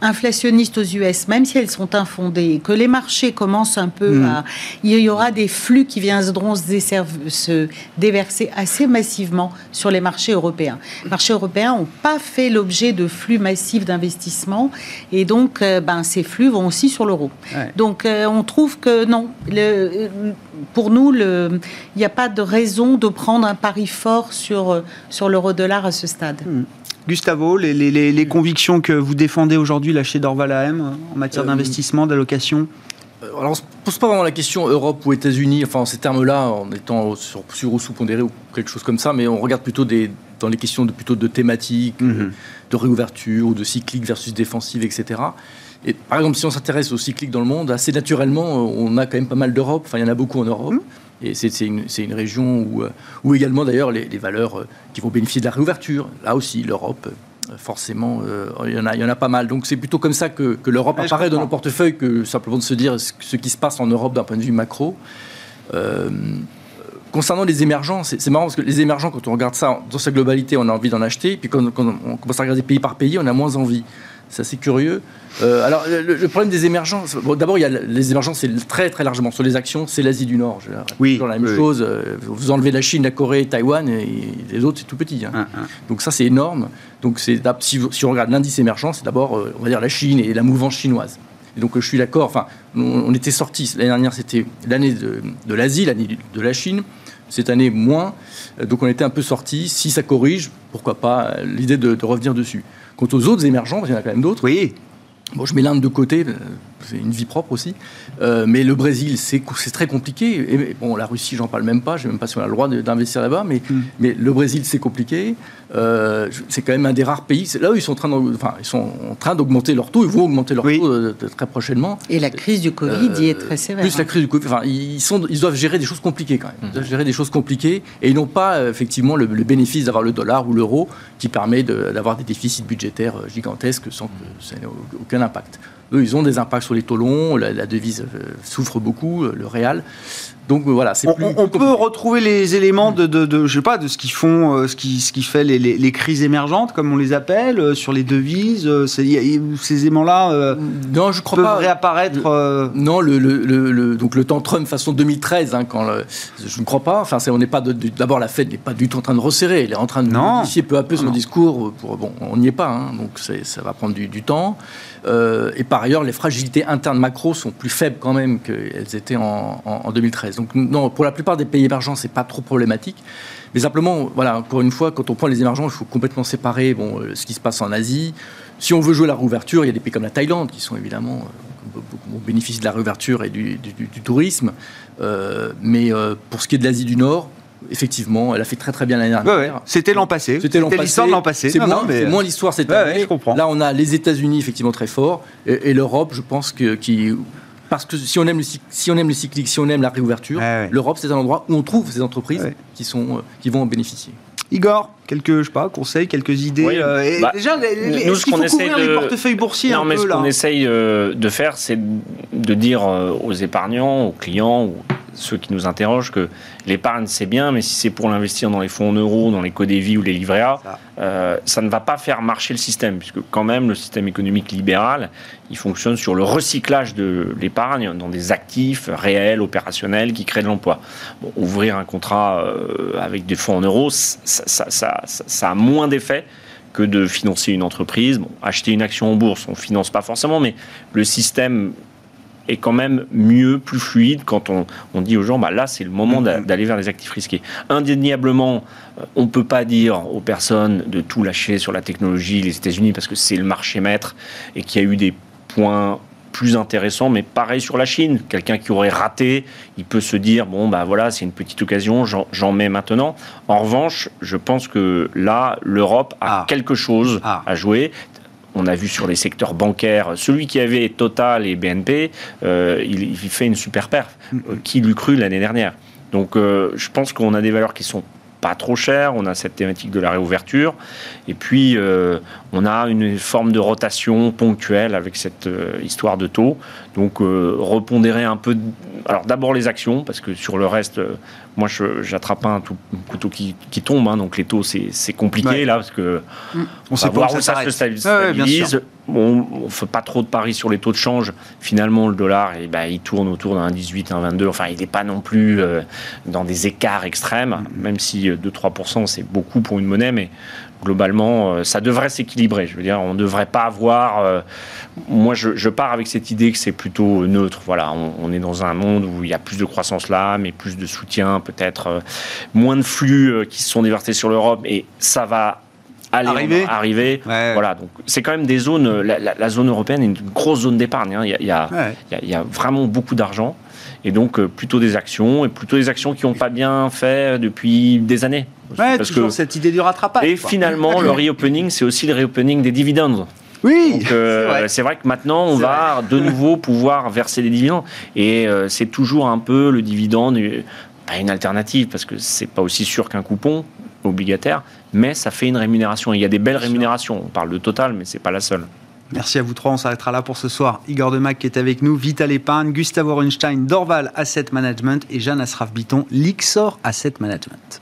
inflationnistes aux US, même si elles sont infondées, que les marchés commencent un peu hmm. à... Il y aura des flux qui viendront se, déverser assez massivement sur les marchés européens. Les marchés européens n'ont pas fait l'objet de flux massifs d'investissement et donc euh, ben, ces flux vont aussi sur l'euro. Donc euh, on trouve que non, le, pour nous, il n'y a pas de raison de prendre un pari fort sur, sur l'euro-dollar à ce stade. Hmm. Gustavo, les, convictions que vous défendez aujourd'hui là chez Dorval AM en matière euh, d'investissement, d'allocation euh, alors, on ne se pose pas vraiment la question Europe ou États-Unis, enfin, en ces termes-là, en étant sur, sur ou sous-pondéré ou quelque chose comme ça, mais on regarde plutôt des, dans les questions de, plutôt de thématiques, mhm. de réouverture ou de cyclique versus défensive, etc. Et par exemple, si on s'intéresse au cyclique dans le monde, assez naturellement, on a quand même pas mal d'Europe, enfin, il y en a beaucoup en Europe. Mhm. Et c'est une, une, région où, euh, où également, d'ailleurs, les, valeurs euh, qui vont bénéficier de la réouverture, là aussi, l'Europe, euh, forcément, il, y en a, il y en a pas mal. Donc c'est plutôt comme ça que, que l'Europe apparaît dans nos portefeuilles que simplement de se dire ce, qui se passe en Europe d'un point de vue macro. concernant les émergents, c'est marrant parce que les émergents, quand on regarde ça dans sa globalité, on a envie d'en acheter. Puis quand, quand, on commence à regarder pays par pays, on a moins envie. C'est assez curieux. Euh, alors, le, problème des émergents, d'abord, il y a les émergents, c'est très très largement sur les actions, c'est l'Asie du Nord. oui. Toujours la même chose. Euh, vous enlevez la Chine, la Corée, Taïwan, et les autres, c'est tout petit. Hein. Ah, ah. Donc ça, c'est énorme. Donc c'est si, si, on regarde l'indice émergent, c'est d'abord, euh, on va dire, la Chine et la mouvance chinoise. Et donc je suis d'accord. Enfin, on, était sortis l'année dernière, c'était l'année de, l'Asie, l'année de la Chine. Cette année, moins. Donc on était un peu sortis. Si ça corrige, pourquoi pas l'idée de, de revenir dessus. Quant aux autres émergents, il y en a quand même d'autres. Oui. Bon, je mets l'Inde de côté, euh, c'est une vie propre aussi. Euh, mais le Brésil, c'est très compliqué. Et, bon, la Russie, j'en parle même pas. Je sais même pas si on a le droit d'investir là-bas. Mais, hmm. mais le Brésil, c'est compliqué. Euh, c'est quand même un des rares pays. Là où ils sont en train, enfin, ils sont en train d'augmenter leur taux. Ils vont augmenter leur taux très prochainement. Et la crise du Covid y est très sévère. Plus la hein. crise du Covid. Enfin, ils, sont, ils doivent gérer des choses compliquées quand même. Ils doivent hmm. gérer des choses compliquées. Et ils n'ont pas effectivement le, bénéfice d'avoir le dollar ou l'euro qui permet d'avoir des déficits budgétaires gigantesques sans que ça n'ait aucun impact. Eux, ils ont des impacts sur les taux longs, la, devise euh, souffre beaucoup, euh, le réal. Donc euh, voilà, c'est on, on peut retrouver les éléments de, de, je sais pas, de ce qui font, ce qui, ce qui fait les, les, crises émergentes, comme on les appelle, sur les devises. ces éléments-là, non, je crois peuvent pas réapparaître. non, le, le, donc le temps Trump façon 2013, hein, quand je ne crois pas. Enfin, on n'est pas d'abord la Fed n'est pas du tout en train de resserrer, elle est en train de modifier peu à peu son discours. Pour bon, on n'y est pas, hein, donc ça va prendre du, du temps. Euh, et par ailleurs, les fragilités internes macro sont plus faibles quand même qu'elles étaient en, 2013. Donc non, pour la plupart des pays émergents, c'est pas trop problématique. Mais simplement, voilà, encore une fois, quand on prend les émergents, il faut complètement séparer bon, euh, ce qui se passe en Asie. Si on veut jouer la réouverture, il y a des pays comme la Thaïlande qui sont évidemment euh, au de la réouverture et du, tourisme. mais pour ce qui est de l'Asie du Nord, effectivement, elle a fait très très bien l'année dernière. C'était l'an passé. C'était l'histoire de l'an passé. C'est moins, moins l'histoire cette année. je comprends. Là, on a les États-Unis effectivement très forts et, l'Europe, je pense que qui parce que si on aime le, si on aime le cyclique, si on aime la réouverture, l'Europe c'est un endroit où on trouve ces entreprises qui sont qui vont en bénéficier. Igor, quelques je sais pas, conseils, quelques idées. Euh, bah, déjà, nous, ce qu'on essaye de... les portefeuilles boursiers non, mais ce qu'on essaye euh, de faire, c'est de dire euh, aux épargnants, aux clients, ceux qui nous interrogent que l'épargne c'est bien, mais si c'est pour l'investir dans les fonds en euros, dans les vie ou les livrets A, ça. Euh, ça ne va pas faire marcher le système, puisque quand même le système économique libéral, il fonctionne sur le recyclage de l'épargne dans des actifs réels, opérationnels, qui créent de l'emploi. ouvrir un contrat euh, avec des fonds en euros, ça, ça, ça a moins d'effet que de financer une entreprise. Bon, acheter une action en bourse, on ne finance pas forcément, mais le système est quand même mieux, plus fluide quand on, on dit aux gens, bah là c'est le moment mm-hmm. d'aller vers les actifs risqués. Indéniablement, euh, on ne peut pas dire aux personnes de tout lâcher sur la technologie, les États-Unis, parce que c'est le marché maître et qu'il y a eu des points plus intéressants, mais pareil sur la Chine. Quelqu'un qui aurait raté, il peut se dire bon bah voilà, c'est une petite occasion, j'en mets maintenant. En revanche, je pense que là, l'Europe a ah. quelque chose ah. à jouer on a vu sur les secteurs bancaires, celui qui avait Total et BNP, euh, il, fait une super perf. Mm. Euh, qui l'eût cru l'année dernière Donc euh, je pense qu'on a des valeurs qui sont pas trop chères, on a cette thématique de la réouverture, et puis on a une forme de rotation ponctuelle avec cette histoire de taux. Donc repondérer un peu, alors d'abord les actions, parce que sur le reste, moi, j'attrape un, tout, couteau qui, tombe, hein, donc les taux, c'est compliqué là, parce que mm. on, sait voir où ça, se stabilise. On ne fait pas trop de paris sur les taux de change. Finalement, le dollar, eh ben, il tourne autour d'un 18, un 22. Enfin, il n'est pas non plus euh, dans des écarts extrêmes, même si 2-3%, euh, c'est beaucoup pour une monnaie, mais globalement, euh, ça devrait s'équilibrer. Je veux dire, on ne devrait pas avoir. moi, je, pars avec cette idée que c'est plutôt neutre. Voilà, on, on, est dans un monde où il y a plus de croissance là, mais plus de soutien peut-être moins de flux qui se sont déversés sur l'Europe et ça va aller arriver. Voilà, donc c'est quand même des zones. La, zone européenne est une grosse zone d'épargne. Hein. Il, y a, vraiment beaucoup d'argent. Et donc, euh, plutôt des actions, et plutôt des actions qui n'ont pas bien fait depuis des années. parce que cette idée du rattrapage. Et finalement, le reopening, c'est aussi le reopening des dividendes. Oui. c'est vrai. que maintenant, on va de nouveau [LAUGHS] pouvoir verser des dividendes. Et c'est toujours un peu le dividende pas une alternative parce que c'est pas aussi sûr qu'un coupon obligataire, mais ça fait une rémunération. il y a des belles rémunérations. On parle de Total, mais c'est pas la seule. Merci à vous trois. On s'arrêtera là pour ce soir. Igor Demac qui est avec nous, Vital Épargne, Gustavo Runstein, Dorval Asset Management et Jeanne Asraf Biton, Lixor Asset Management.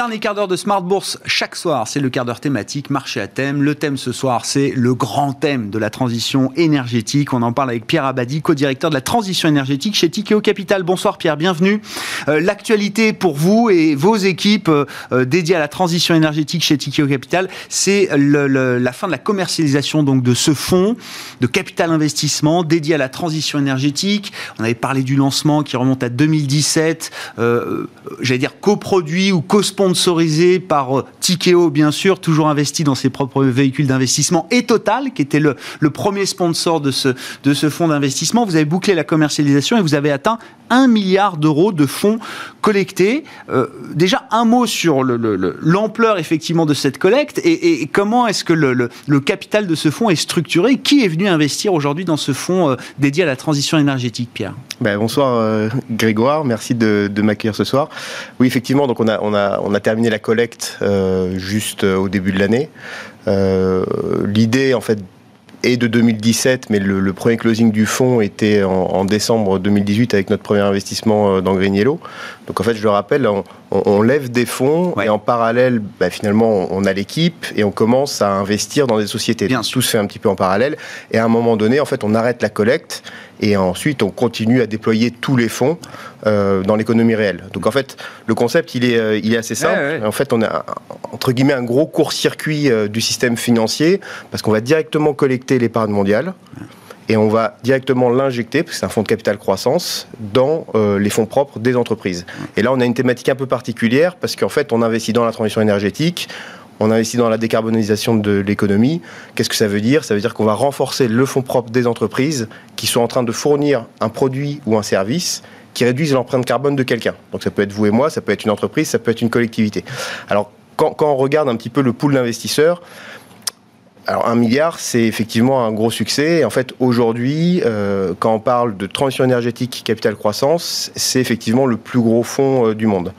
Dernier quart d'heure de Smart Bourse chaque soir, c'est le quart d'heure thématique, marché à thème. Le thème ce soir, c'est le grand thème de la transition énergétique. On en parle avec Pierre Abadi, co-directeur de la transition énergétique chez Tikeo Capital. Bonsoir Pierre, bienvenue. Euh, l'actualité pour vous et vos équipes euh, euh, dédiées à la transition énergétique chez Tikeo Capital, c'est la fin de la commercialisation donc de ce fonds de capital investissement dédié à la transition énergétique. On avait parlé du lancement qui remonte à 2017, j'allais dire coproduit ou co sponsorisé par euh, Tikeo, bien sûr, toujours investi dans ses propres véhicules d'investissement, et Total, qui était le, premier sponsor de ce, de ce fonds d'investissement. Vous avez bouclé la commercialisation et vous avez atteint 1 milliard d'euros de fonds collectés. Euh, déjà, un mot sur l'ampleur le, effectivement de cette collecte et, comment est-ce que le, capital de ce fonds est structuré? Qui est venu investir aujourd'hui dans ce fonds euh, dédié à la transition énergétique, Pierre? Ben, Bonsoir Grégoire, merci de, m'accueillir ce soir. Oui, effectivement, donc on a terminé la collecte euh, juste euh, au début de l'année. Euh, l'idée, en fait, est de 2017, mais le, premier closing du fonds était en, décembre 2018 avec notre premier investissement dans Green Yellow. Donc en fait, je le rappelle, on, lève des fonds et en parallèle, bah, finalement, on a l'équipe et on commence à investir dans des sociétés. Bien. Tout se fait un petit peu en parallèle. Et à un moment donné, en fait, on arrête la collecte et ensuite on continue à déployer tous les fonds euh, dans l'économie réelle. Donc en fait, le concept il est, euh, il est assez simple. En fait, on a entre guillemets un gros court-circuit euh, du système financier parce qu'on va directement collecter l'épargne mondiale. Et on va directement l'injecter, parce que c'est un fonds de capital croissance, dans les fonds propres des entreprises. Et là, on a une thématique un peu particulière, parce qu'en fait, on investit dans la transition énergétique, on investit dans la décarbonisation de l'économie. Qu'est-ce que ça veut dire? Ça veut dire qu'on va renforcer le fonds propre des entreprises qui sont en train de fournir un produit ou un service qui réduisent l'empreinte carbone de quelqu'un. Donc ça peut être vous et moi, ça peut être une entreprise, ça peut être une collectivité. Alors quand, on regarde un petit peu le pool d'investisseurs, alors un milliard, c'est effectivement un gros succès. En fait, aujourd'hui, euh, quand on parle de transition énergétique, capital croissance, c'est effectivement le plus gros fonds euh, du monde.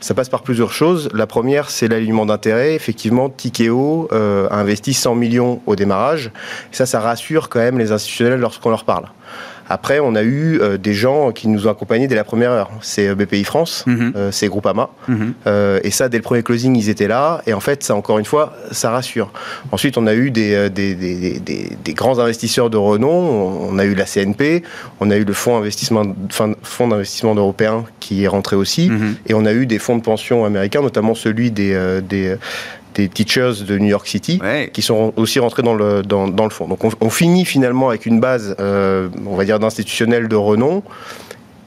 Ça passe par plusieurs choses. La première, c'est l'alignement d'intérêts. Effectivement, Tikeo euh, a investi 100 millions au démarrage. ça, ça rassure quand même les institutionnels lorsqu'on leur parle. Après, on a eu euh, des gens qui nous ont accompagnés dès la première heure. C'est euh, BPI France, mhm. euh, c'est Groupama. Mhm. et ça, dès le premier closing, ils étaient là. Et en fait, ça, encore une fois, ça rassure. Ensuite, on a eu des, des, des, des grands investisseurs de renom. On a eu la CNP, on a eu le fonds d'investissement fonds d'investissement européen qui est rentré aussi. Mhm. Et on a eu des fonds de pension américains, notamment celui des, des, des teachers de New York City qui sont aussi rentrés dans le, dans, dans le fond. Donc on, finit finalement avec une base, euh, on va dire, d'institutionnels de renom.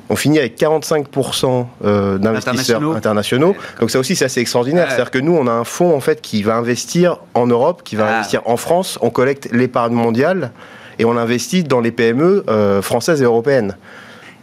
On finit avec 45% euh, d'investisseurs internationaux. Donc ça aussi, c'est assez extraordinaire. C'est-à-dire que nous, on a un fonds en fait qui va investir en Europe, qui va ah. investir en France. On collecte l'épargne mondiale et on investit dans les PME euh, françaises et européennes.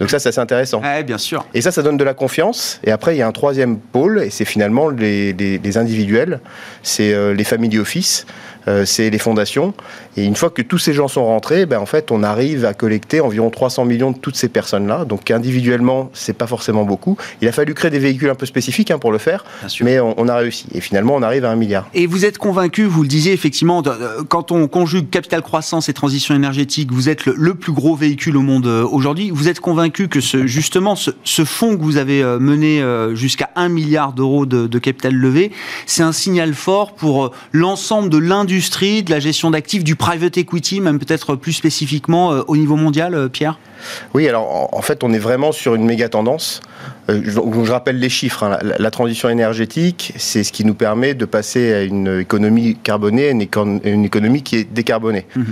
Donc ça, c'est assez intéressant. bien sûr. Et ça, ça donne de la confiance. Et après, il y a un troisième pôle, et c'est finalement les, les, individuels, c'est euh, les family office. Euh, c'est les fondations. Et une fois que tous ces gens sont rentrés, ben, en fait, on arrive à collecter environ 300 millions de toutes ces personnes-là. Donc individuellement, c'est pas forcément beaucoup. Il a fallu créer des véhicules un peu spécifiques hein, pour le faire, mais on, a réussi. Et finalement, on arrive à un milliard. Et vous êtes convaincu, vous le disiez effectivement, euh, quand on conjugue capital croissance et transition énergétique, vous êtes le, plus gros véhicule au monde euh, aujourd'hui. Vous êtes convaincu que ce, justement ce, fonds que vous avez mené jusqu'à 1 milliard d'euros de, de capital levé, c'est un signal fort pour l'ensemble de l'industrie de la gestion d'actifs, du private equity, même peut-être plus spécifiquement euh, au niveau mondial, euh, Pierre? Oui, alors en fait, on est vraiment sur une méga tendance. Euh, je, rappelle les chiffres. Hein. La, transition énergétique, c'est ce qui nous permet de passer à une économie carbonée, une, une économie qui est décarbonée. Mhm.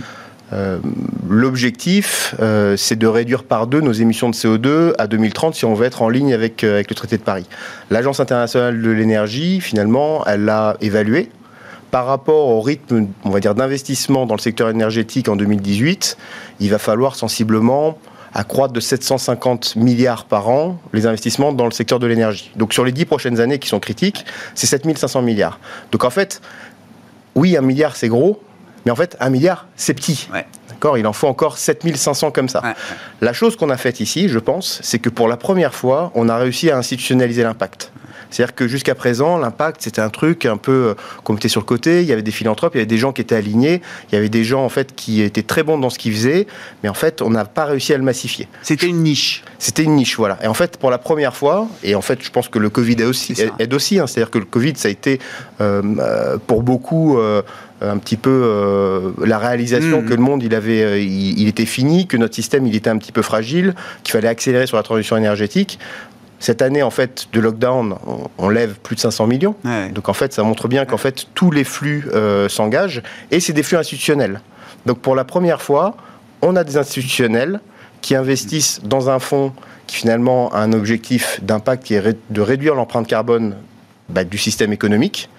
L'objectif, c'est de réduire par deux nos émissions de CO2 à 2030 si on veut être en ligne avec, avec le traité de Paris. L'Agence internationale de l'énergie, finalement, elle l'a évalué par rapport au rythme, on va dire, d'investissement dans le secteur énergétique en 2018, il va falloir sensiblement accroître de 750 milliards par an les investissements dans le secteur de l'énergie. Donc sur les dix prochaines années qui sont critiques, c'est 7500 milliards. Donc en fait, oui, un milliard c'est gros, mais en fait, un milliard c'est petit. D'accord? Il en faut encore 7500 comme ça. La chose qu'on a faite ici, je pense, c'est que pour la première fois, on a réussi à institutionnaliser l'impact. C'est-à-dire que jusqu'à présent, l'impact, c'était un truc un peu euh, qu'on mettait sur le côté. Il y avait des philanthropes, il y avait des gens qui étaient alignés, il y avait des gens en fait qui étaient très bons dans ce qu'ils faisaient, mais en fait, on n'a pas réussi à le massifier. C'était une niche. C'était une niche, voilà. Et en fait, pour la première fois, et en fait, je pense que le Covid aide aussi, aide aussi. Hein. c'est-à-dire que le Covid, ça a été euh, euh, pour beaucoup un petit peu la réalisation hmm. que le monde il avait il, était fini que notre système il était un petit peu fragile qu'il fallait accélérer sur la transition énergétique cette année, en fait, de lockdown, on, lève plus de 500 millions. Donc, en fait, ça montre bien qu'en fait, tous les flux euh, s'engagent et c'est des flux institutionnels. Donc, pour la première fois, on a des institutionnels qui investissent dans un fonds qui finalement a un objectif d'impact qui est de réduire l'empreinte carbone bah, du système économique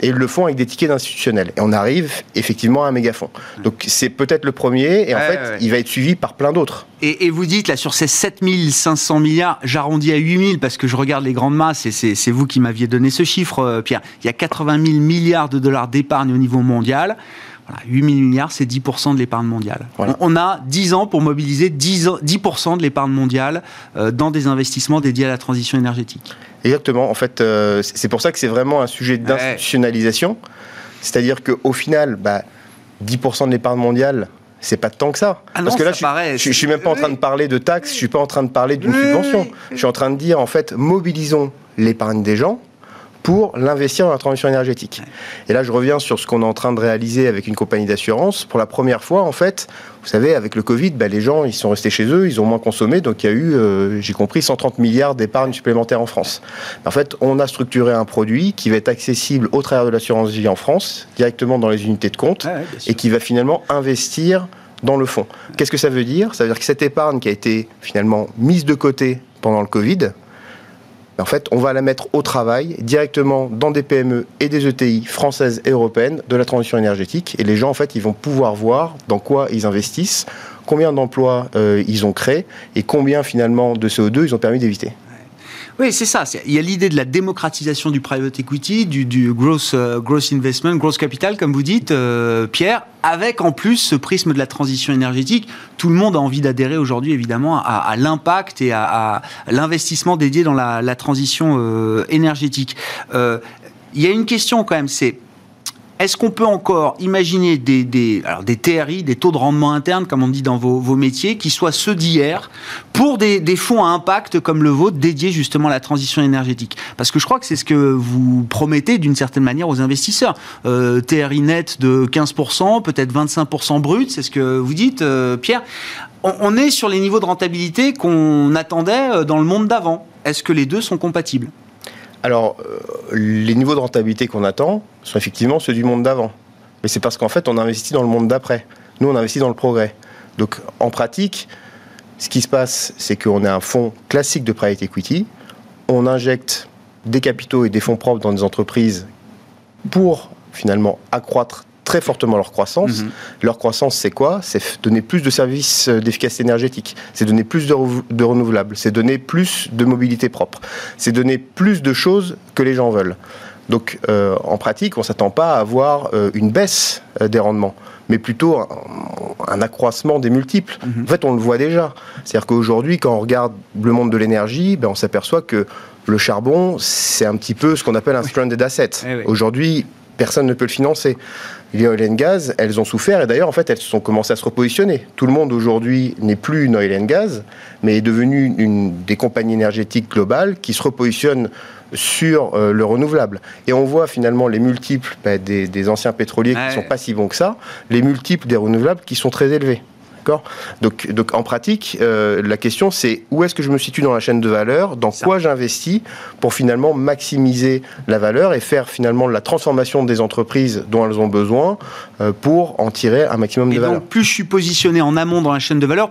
et ils le font avec des tickets institutionnels. Et on arrive effectivement à un méga fonds. Donc c'est peut-être le premier, et en fait, il va être suivi par plein d'autres. Et, vous dites, là, sur ces 7500 milliards, j'arrondis à 8000 parce que je regarde les grandes masses, et c'est vous qui m'aviez donné ce chiffre, euh, Pierre. Il y a 80 000 milliards de dollars d'épargne au niveau mondial. 8 000 milliards, c'est 10% de l'épargne mondiale. On a 10 ans pour mobiliser 10%, de l'épargne mondiale euh, dans des investissements dédiés à la transition énergétique. Exactement. En fait, euh, c'est pour ça que c'est vraiment un sujet d'institutionnalisation. C'est-à-dire qu'au final, bah, 10% de l'épargne mondiale, c'est pas tant que ça. Ah Parce que là, je, ne suis même pas en train de parler de taxes, je suis pas en train de parler d'une subvention. Je suis en train de dire, en fait, mobilisons l'épargne des gens pour l'investir dans la transition énergétique. Et là, je reviens sur ce qu'on est en train de réaliser avec une compagnie d'assurance. Pour la première fois, en fait, vous savez, avec le Covid, bah, les gens, ils sont restés chez eux, ils ont moins consommé, donc il y a eu, euh, j'ai compris, 130 milliards d'épargne supplémentaire en France. En fait, on a structuré un produit qui va être accessible au travers de l'assurance vie en France, directement dans les unités de compte, et qui va finalement investir dans le fonds. Qu'est-ce que ça veut dire? Ça veut dire que cette épargne qui a été finalement mise de côté pendant le Covid, en fait, on va la mettre au travail directement dans des PME et des ETI françaises et européennes de la transition énergétique. Et les gens, en fait, ils vont pouvoir voir dans quoi ils investissent, combien d'emplois euh, ils ont créés et combien finalement de CO2 ils ont permis d'éviter. Oui, c'est ça. Il y a l'idée de la démocratisation du private equity, du, du gross, euh, investment, gross capital, comme vous dites, euh, Pierre, avec en plus ce prisme de la transition énergétique. Tout le monde a envie d'adhérer aujourd'hui, évidemment, à, l'impact et à, l'investissement dédié dans la, transition euh, énergétique. Il y a une question quand même, c'est est-ce qu'on peut encore imaginer des, TRI, des taux de rendement interne, comme on dit dans vos, métiers, qui soient ceux d'hier, pour des, fonds à impact comme le vôtre, dédiés justement à la transition énergétique? Parce que je crois que c'est ce que vous promettez d'une certaine manière aux investisseurs. Euh, TRI net de 15%, peut-être 25% brut, c'est ce que vous dites, euh, Pierre. On, on est sur les niveaux de rentabilité qu'on attendait euh, dans le monde d'avant. Est-ce que les deux sont compatibles? Alors, euh, les niveaux de rentabilité qu'on attend sont effectivement ceux du monde d'avant. Mais c'est parce qu'en fait, on investit dans le monde d'après. Nous, on investit dans le progrès. Donc, en pratique, ce qui se passe, c'est qu'on a un fonds classique de private equity. On injecte des capitaux et des fonds propres dans des entreprises pour finalement accroître très fortement leur croissance. Mmh. Leur croissance, c'est quoi? C'est donner plus de services d'efficacité énergétique, c'est donner plus de, re de renouvelables, c'est donner plus de mobilité propre, c'est donner plus de choses que les gens veulent. Donc, euh, en pratique, on ne s'attend pas à avoir euh, une baisse euh, des rendements, mais plutôt un, un accroissement des multiples. Mmh. En fait, on le voit déjà. C'est-à-dire qu'aujourd'hui, quand on regarde le monde de l'énergie, ben, on s'aperçoit que le charbon, c'est un petit peu ce qu'on appelle un stranded asset. Eh oui. Aujourd'hui, personne ne peut le financer. Les oil and gas, elles ont souffert et d'ailleurs, en fait, elles se sont commencées à se repositionner. Tout le monde aujourd'hui n'est plus une oil and gas, mais est devenu une des compagnies énergétiques globales qui se repositionnent sur euh, le renouvelable. Et on voit finalement les multiples bah, des, des, anciens pétroliers qui ne ouais. sont pas si bons que ça, les multiples des renouvelables qui sont très élevés. Donc, donc en pratique, euh, la question c'est où est-ce que je me situe dans la chaîne de valeur, dans quoi j'investis pour finalement maximiser la valeur et faire finalement la transformation des entreprises dont elles ont besoin euh, pour en tirer un maximum et de donc, valeur. Plus je suis positionné en amont dans la chaîne de valeur,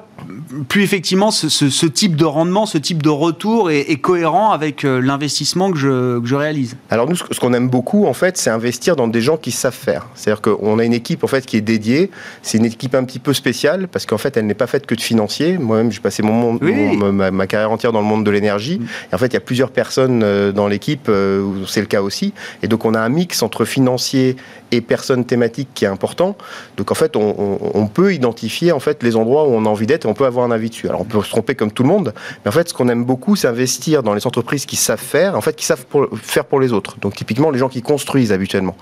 plus effectivement ce, ce, ce type de rendement, ce type de retour est, est cohérent avec euh, l'investissement que je, que je, réalise. Alors nous, ce qu'on aime beaucoup en fait, c'est investir dans des gens qui savent faire. C'est-à-dire qu'on a une équipe en fait qui est dédiée. C'est une équipe un petit peu spéciale parce qu'en fait, elle n'est pas faite que de financiers. Moi-même, j'ai passé mon, monde, oui. mon ma, ma, carrière entière dans le monde de l'énergie. Mmh. Et en fait, il y a plusieurs personnes euh, dans l'équipe euh, où c'est le cas aussi. Et donc, on a un mix entre financiers et personnes thématiques qui est important. Donc, en fait, on, on, on peut identifier en fait les endroits où on a envie d'être et on peut avoir un avis dessus. Alors, on peut se tromper comme tout le monde, mais en fait, ce qu'on aime beaucoup, c'est investir dans les entreprises qui savent faire, en fait, qui savent pour, faire pour les autres. Donc, typiquement, les gens qui construisent habituellement.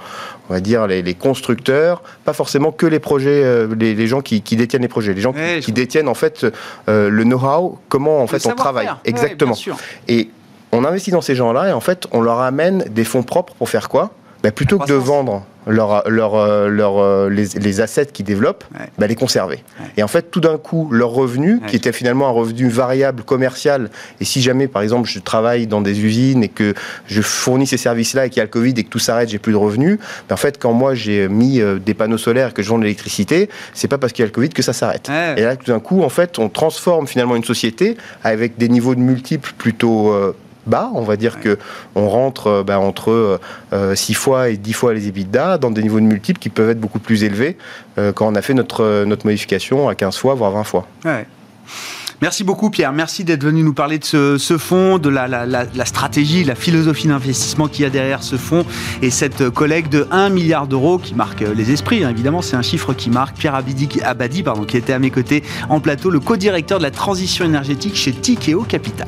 On va dire les, les constructeurs, pas forcément que les projets, euh, les, les, gens qui, qui, détiennent les projets, les gens ouais, qui, qui détiennent en fait euh, le know-how, comment en fait on travaille. Faire. Exactement. Ouais, et on investit dans ces gens-là et en fait, on leur amène des fonds propres pour faire quoi? Ben, Plutôt que de vendre leur, leur, euh, leur, euh, les, les, assets qu'ils développent, ouais. bah, les conserver. Ouais. Et en fait, tout d'un coup, leur revenu, ouais. qui était finalement un revenu variable commercial, et si jamais, par exemple, je travaille dans des usines et que je fournis ces services-là et qu'il y a le Covid et que tout s'arrête, j'ai plus de revenus, bah, en fait, quand moi j'ai mis euh, des panneaux solaires et que je vends de l'électricité, c'est pas parce qu'il y a le Covid que ça s'arrête. Et là, tout d'un coup, en fait, on transforme finalement une société avec des niveaux de multiples plutôt bas. On va dire ouais. que on rentre ben, entre euh, 6 fois et 10 fois les EBITDA dans des niveaux de multiples qui peuvent être beaucoup plus élevés euh, quand on a fait notre, notre modification à 15 fois, voire 20 fois. Ouais. Merci beaucoup Pierre, merci d'être venu nous parler de ce, ce fonds, de la, la, la, la, stratégie, la philosophie d'investissement qu'il y a derrière ce fonds et cette collecte de 1 milliard d'euros qui marque les esprits, hein, évidemment c'est un chiffre qui marque. Pierre Abidi, Abadi pardon, qui était à mes côtés en plateau, le co-directeur de la transition énergétique chez Tikeo Capital.